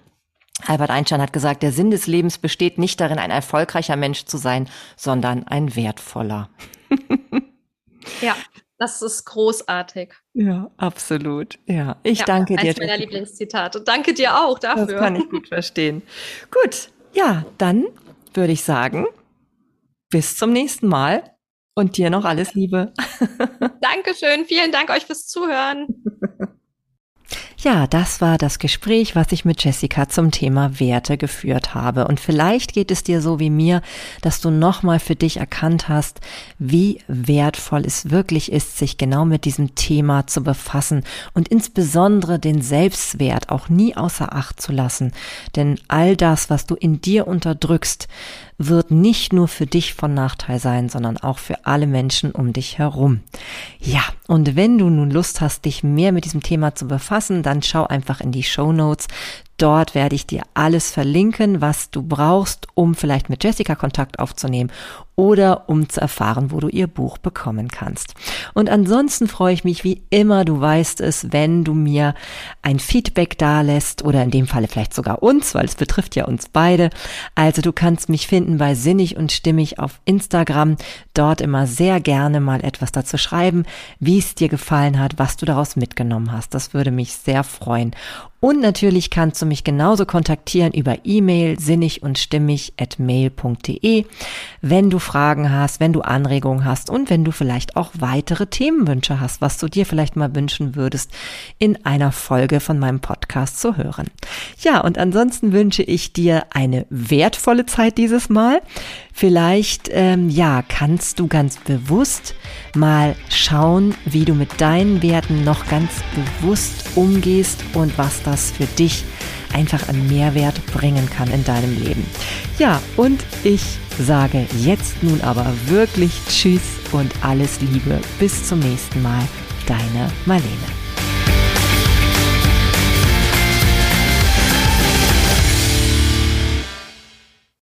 Albert Einstein hat gesagt, der Sinn des Lebens besteht nicht darin, ein erfolgreicher Mensch zu sein, sondern ein wertvoller. ja, das ist großartig. Ja, absolut. Ja, ich ja, danke dir. Eines meiner Lieblingszitate. Danke dir auch dafür. Das kann ich gut verstehen. Gut, ja, dann würde ich sagen, bis zum nächsten Mal und dir noch alles Liebe. Dankeschön. Vielen Dank euch fürs Zuhören. Ja, das war das Gespräch, was ich mit Jessica zum Thema Werte geführt habe. Und vielleicht geht es dir so wie mir, dass du nochmal für dich erkannt hast, wie wertvoll es wirklich ist, sich genau mit diesem Thema zu befassen und insbesondere den Selbstwert auch nie außer Acht zu lassen. Denn all das, was du in dir unterdrückst, wird nicht nur für dich von Nachteil sein, sondern auch für alle Menschen um dich herum. Ja, und wenn du nun Lust hast, dich mehr mit diesem Thema zu befassen, dann schau einfach in die Show Notes. Dort werde ich dir alles verlinken, was du brauchst, um vielleicht mit Jessica Kontakt aufzunehmen oder um zu erfahren, wo du ihr Buch bekommen kannst. Und ansonsten freue ich mich wie immer, du weißt es, wenn du mir ein Feedback dalässt oder in dem Falle vielleicht sogar uns, weil es betrifft ja uns beide. Also du kannst mich finden bei Sinnig und Stimmig auf Instagram. Dort immer sehr gerne mal etwas dazu schreiben, wie es dir gefallen hat, was du daraus mitgenommen hast. Das würde mich sehr freuen. Und natürlich kannst du mich genauso kontaktieren über E-Mail sinnig und stimmig at mail.de, wenn du Fragen hast, wenn du Anregungen hast und wenn du vielleicht auch weitere Themenwünsche hast, was du dir vielleicht mal wünschen würdest, in einer Folge von meinem Podcast zu hören. Ja, und ansonsten wünsche ich dir eine wertvolle Zeit dieses Mal. Vielleicht, ähm, ja, kannst du ganz bewusst mal schauen, wie du mit deinen Werten noch ganz bewusst umgehst und was das für dich einfach an Mehrwert bringen kann in deinem Leben. Ja, und ich sage jetzt nun aber wirklich Tschüss und alles Liebe. Bis zum nächsten Mal. Deine Marlene.